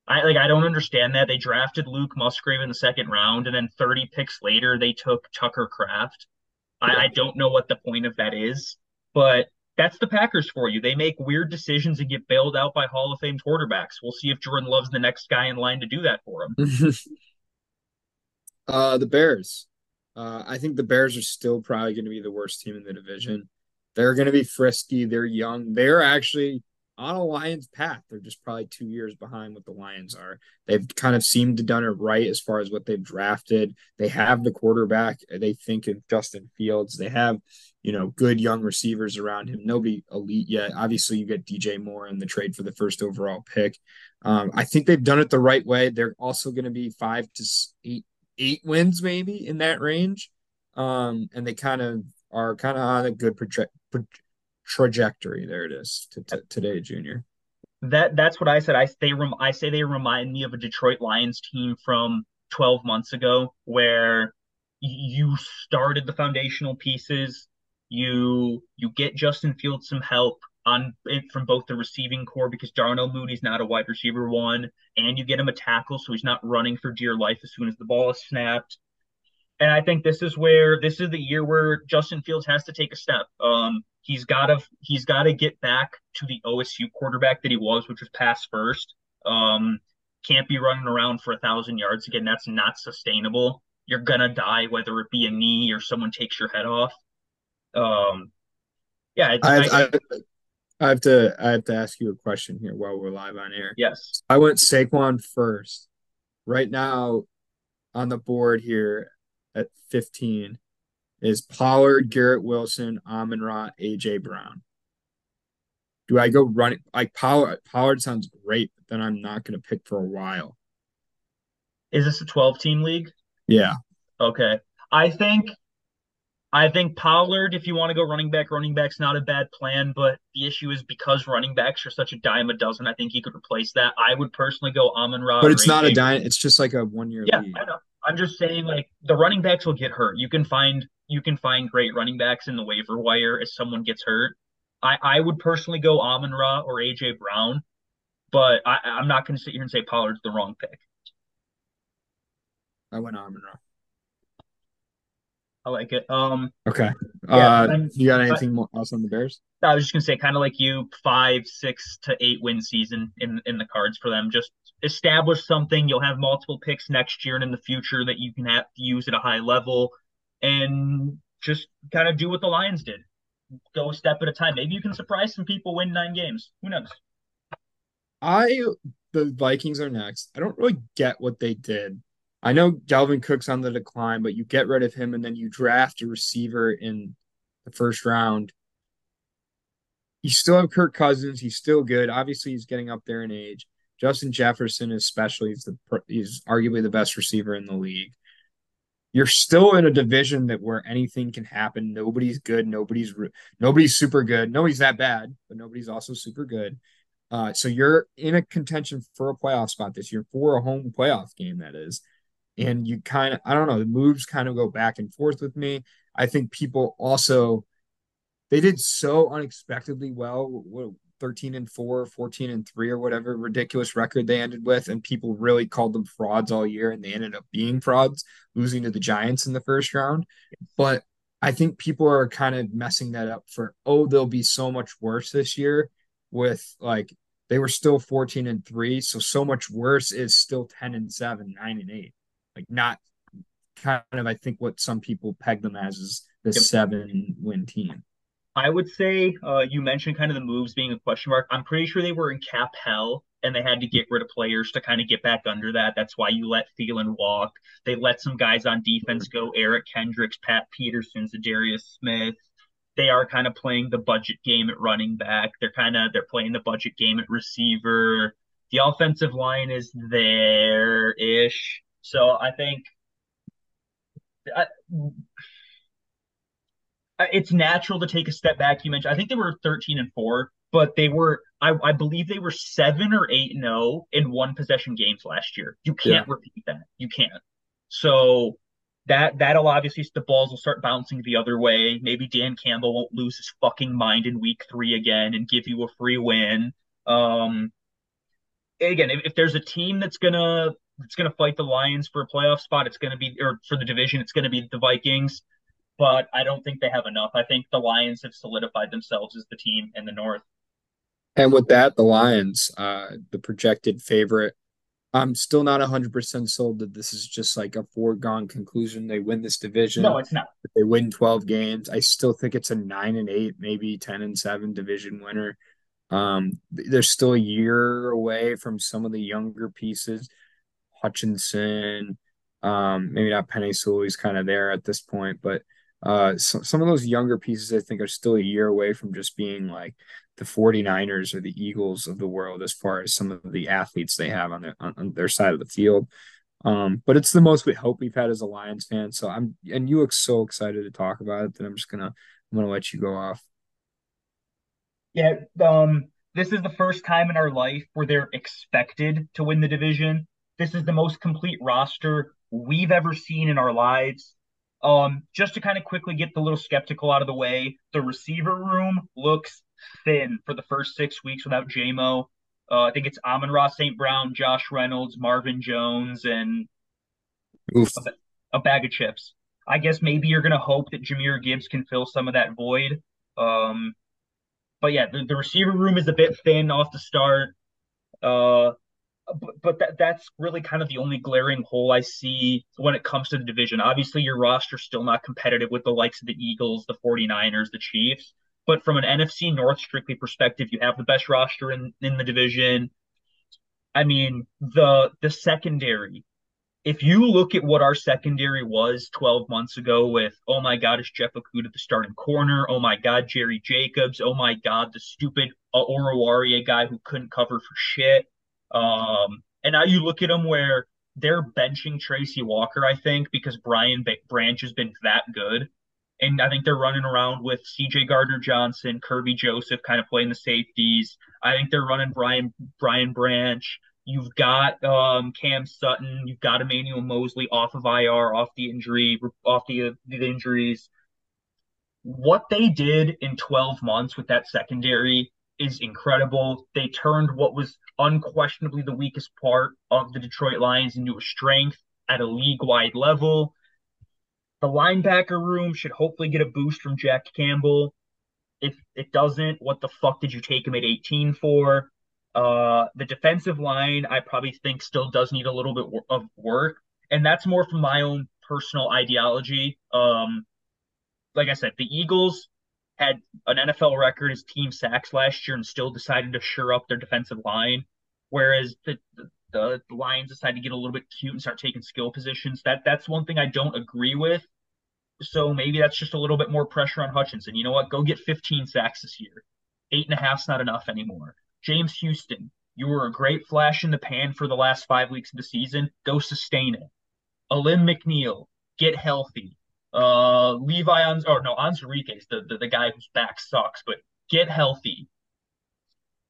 I like I don't understand that. They drafted Luke Musgrave in the second round, and then 30 picks later they took Tucker Kraft. I, I don't know what the point of that is, but that's the Packers for you. They make weird decisions and get bailed out by Hall of Fame quarterbacks. We'll see if Jordan Love's the next guy in line to do that for him. uh, the Bears. Uh, I think the Bears are still probably going to be the worst team in the division. They're going to be frisky. They're young. They're actually on a Lions path. They're just probably two years behind what the Lions are. They've kind of seemed to done it right as far as what they've drafted. They have the quarterback. They think of Justin Fields. They have, you know, good young receivers around him. Nobody elite yet. Obviously, you get DJ Moore in the trade for the first overall pick. Um, I think they've done it the right way. They're also going to be five to eight eight wins maybe in that range. Um, and they kind of are kind of on a good project. pro- trajectory. There it is to, to today, Junior. That that's what I said. I they rem, I say they remind me of a Detroit Lions team from 12 months ago where you started the foundational pieces, you you get Justin Fields some help on it from both the receiving core because Darnell Mooney's not a wide receiver one, and you get him a tackle so he's not running for dear life as soon as the ball is snapped. And I think this is where this is the year where Justin Fields has to take a step. Um, he's got to he's got to get back to the OSU quarterback that he was, which was pass first. Um, can't be running around for a thousand yards again. That's not sustainable. You're gonna die whether it be a knee or someone takes your head off. Um, yeah, I have, I, I, I have to I have to ask you a question here while we're live on air. yes, I went Saquon first. Right now on the board here, at 15 is Pollard, Garrett Wilson, Amon Ra, AJ Brown. Do I go running like Pollard? Pollard sounds great, but then I'm not going to pick for a while. Is this a 12 team league? Yeah. Okay. I think I think Pollard, if you want to go running back, running back's not a bad plan, but the issue is because running backs are such a dime a dozen, I think he could replace that. I would personally go Amon Ra. But it's not a dime, it's just like a one year Yeah, league. I know. I'm just saying like the running backs will get hurt. You can find you can find great running backs in the waiver wire if someone gets hurt. I, I would personally go Amon Ra or AJ Brown, but I, I'm not gonna sit here and say Pollard's the wrong pick. I went Amon Ra. I like it. Um. Okay. Yeah, uh, you got anything I, else on the Bears? I was just gonna say, kind of like you, five, six to eight win season in in the cards for them. Just establish something. You'll have multiple picks next year and in the future that you can have to use at a high level, and just kind of do what the Lions did. Go a step at a time. Maybe you can surprise some people, win nine games. Who knows? I the Vikings are next. I don't really get what they did I know Dalvin Cook's on the decline, but you get rid of him and then you draft a receiver in the first round. You still have Kirk Cousins. He's still good. Obviously, he's getting up there in age. Justin Jefferson, especially, he's the he's arguably the best receiver in the league. You're still in a division that where anything can happen. Nobody's good. Nobody's nobody's super good. Nobody's that bad, but nobody's also super good. Uh, so you're in a contention for a playoff spot this year for a home playoff game. That is, and you kind of I don't know the moves kind of go back and forth with me. I think people also they did so unexpectedly well. What, 13 and 4, 14 and 3 or whatever ridiculous record they ended with and people really called them frauds all year and they ended up being frauds losing to the Giants in the first round. But I think people are kind of messing that up for oh they'll be so much worse this year with like they were still 14 and 3 so so much worse is still 10 and 7, 9 and 8 like not kind of I think what some people peg them as is the yep. seven win team. I would say uh, you mentioned kind of the moves being a question mark. I'm pretty sure they were in cap hell and they had to get rid of players to kind of get back under that. That's why you let Thielen walk. They let some guys on defense go. Eric Kendricks, Pat Peterson, Za'Darius Smith. They are kind of playing the budget game at running back. They're kind of they're playing the budget game at receiver. The offensive line is there ish. So I think I, it's natural to take a step back. You mentioned I think they were 13 and 4, but they were I, I believe they were 7 or 8 and 0 in one possession games last year. You can't yeah. repeat that. You can't. So that that'll obviously the balls will start bouncing the other way. Maybe Dan Campbell won't lose his fucking mind in week 3 again and give you a free win. Um again, if, if there's a team that's going to it's going to fight the Lions for a playoff spot. It's going to be, or for the division, it's going to be the Vikings. But I don't think they have enough. I think the Lions have solidified themselves as the team in the North. And with that, the Lions, uh, the projected favorite. I'm still not 100% sold that this is just like a foregone conclusion. They win this division. No, it's not. They win 12 games. I still think it's a 9 and 8, maybe 10 and 7 division winner. Um, they're still a year away from some of the younger pieces. Hutchinson, um, maybe not Penei Sewell, he's kind of there at this point, but uh, so, some of those younger pieces I think are still a year away from just being like the 49ers or the Eagles of the world as far as some of the athletes they have on their on, their side of the field. Um, but it's the most we hope we've had as a Lions fan. So I'm and you look so excited to talk about it that I'm just gonna I'm gonna let you go off. Yeah, um, this is the first time in our life where they're expected to win the division. This is the most complete roster we've ever seen in our lives. Um, just to kind of quickly get the little skeptical out of the way, the receiver room looks thin for the first six weeks without JMO. Uh, I think it's Amon Ross St. Brown, Josh Reynolds, Marvin Jones, and a, a, bag of chips. I guess maybe you're going to hope that Jahmyr Gibbs can fill some of that void. Um, but yeah, the, the receiver room is a bit thin off the start. Uh, but, but that that's really kind of the only glaring hole I see when it comes to the division. Obviously, your roster's still not competitive with the likes of the Eagles, the 49ers, the Chiefs. But from an NFC North strictly perspective, you have the best roster in, in the division. I mean, the the secondary if you look at what our secondary was 12 months ago with, oh my God, is Jeff Okudah the starting corner? Oh my God, Jerry Jacobs. Oh my God, the stupid uh, Oruwariye guy who couldn't cover for shit. Um, and now you look at them where they're benching Tracy Walker, I think, because Brian Branch has been that good. And I think they're running around with CJ Gardner Johnson, Kerby Joseph kind of playing the safeties. I think they're running Brian Brian Branch. You've got um, Cam Sutton. You've got Emmanuel Moseley off of IR, off the injury, off the, the injuries. What they did in 12 months with that secondary is incredible. They turned what was unquestionably the weakest part of the Detroit Lions into a strength at a league wide level. The linebacker room should hopefully get a boost from Jack Campbell. If it doesn't, what the fuck did you take him at 18 for? Uh, the defensive line, I probably think still does need a little bit of work, and that's more from my own personal ideology. Um, like I said, the Eagles had an NFL record as team sacks last year and still decided to shore up their defensive line, whereas the, the, the Lions decided to get a little bit cute and start taking skill positions. That that's one thing I don't agree with. So maybe that's just a little bit more pressure on Hutchinson. You know what? Go get 15 sacks this year. Eight and a half's not enough anymore. James Houston, you were a great flash in the pan for the last five weeks of the season. Go sustain it. Alim McNeil, get healthy. Uh, Levi on or no Onwuzurike, the, the the guy whose back sucks, but get healthy.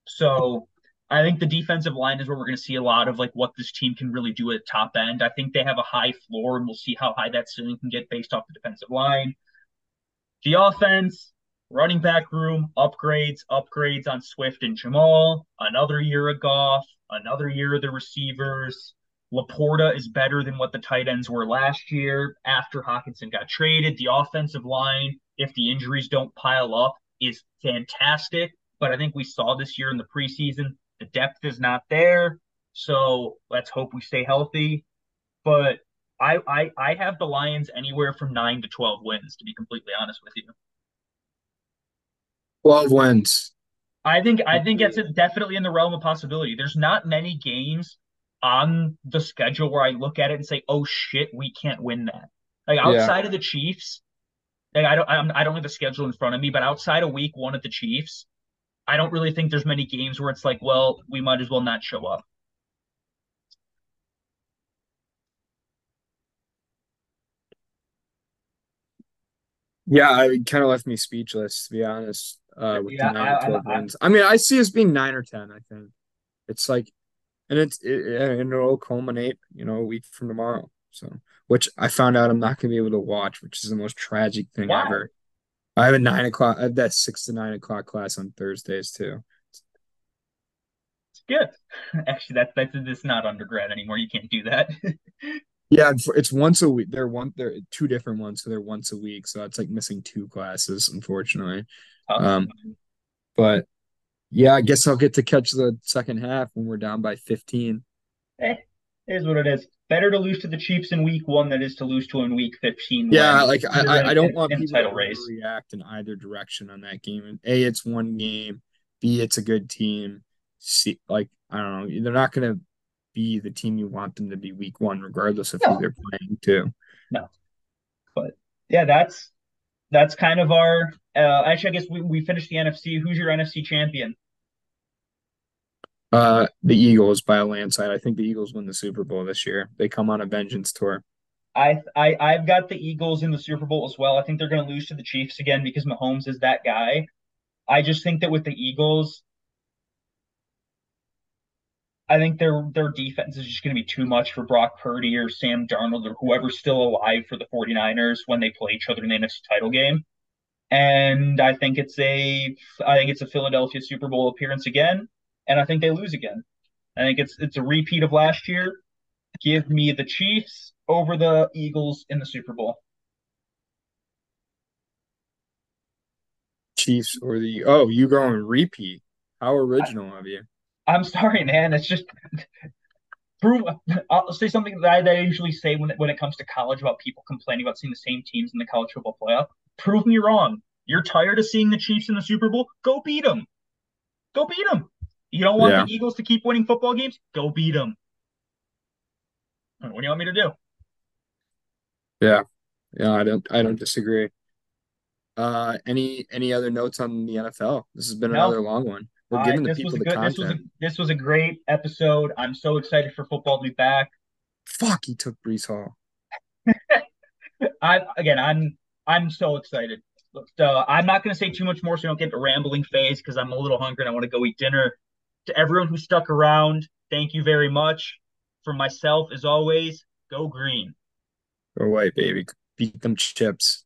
So I think the defensive line is where we're going to see a lot of like what this team can really do at top end. I think they have a high floor, and we'll see how high that ceiling can get based off the defensive line. The offense, running back room, upgrades, upgrades on Swift and Jamal, another year of Goff, another year of the receivers. LaPorta is better than what the tight ends were last year after Hockenson got traded. The offensive line, if the injuries don't pile up, is fantastic. But I think we saw this year in the preseason, the depth is not there. So let's hope we stay healthy. But I, I I have the Lions anywhere from nine to twelve wins, to be completely honest with you. 12 wins. I think I think it's definitely in the realm of possibility. There's not many games on the schedule where I look at it and say, "Oh shit, we can't win that." Like outside yeah. of the Chiefs, like I don't I'm, I don't have the schedule in front of me, but outside of Week One of the Chiefs, I don't really think there's many games where it's like, well, we might as well not show up. Yeah, it kind of left me speechless to be honest. Uh, with yeah, the nine I, 12 I, wins. I, I mean, I see us being nine or ten. I think it's like, and it's it, and it'll culminate, you know, a week from tomorrow. So, which I found out I'm not gonna be able to watch, which is the most tragic thing wow. ever. I have a nine o'clock. I have that six to nine o'clock class on Thursdays too. It's good. Actually, that that's it's not undergrad anymore. You can't do that. Yeah, it's once a week. They're one. They're two different ones, so they're once a week. So it's like missing two classes, unfortunately. Um, but yeah, I guess I'll get to catch the second half when we're down by fifteen. Eh, is what it is. Better to lose to the Chiefs in week one than is to lose to in week fifteen. Yeah, like I, I don't want people to race. react in either direction on that game. A, it's one game. B, it's a good team. C, like I don't know, they're not gonna be the team you want them to be week one, regardless of no. who they're playing to. No. But yeah, that's that's kind of our uh actually I guess we, we finished the NFC. Who's your NFC champion? Uh the Eagles by a landslide. I think the Eagles win the Super Bowl this year. They come on a vengeance tour. I I I've got the Eagles in the Super Bowl as well. I think they're gonna lose to the Chiefs again because Mahomes is that guy. I just think that with the Eagles, I think their their defense is just going to be too much for Brock Purdy or Sam Darnold or whoever's still alive for the 49ers when they play each other in the NFC title game. And I think it's a I think it's a Philadelphia Super Bowl appearance again, and I think they lose again. I think it's it's a repeat of last year. Give me the Chiefs over the Eagles in the Super Bowl. Chiefs or the oh, you going repeat? How original I, of you. I'm sorry, man. It's just prove. I'll say something that I, that I usually say when when it comes to college about people complaining about seeing the same teams in the college football playoff. Prove me wrong. You're tired of seeing the Chiefs in the Super Bowl? Go beat them. Go beat them. You don't want yeah. the Eagles to keep winning football games? Go beat them. What do you want me to do? Yeah, yeah, I don't I don't disagree. Uh, any any other notes on the NFL? This has been No, another long one. We're giving the this was people a the good this was a content. this was a great episode. I'm so excited for football to be back. Fuck, he took Breece Hall. I again, I'm I'm so excited. Look, uh, I'm not going to say too much more so I don't get into rambling phase because I'm a little hungry and I want to go eat dinner. To everyone who stuck around, thank you very much. For myself, as always, go green. Go white, baby. Beat them chips.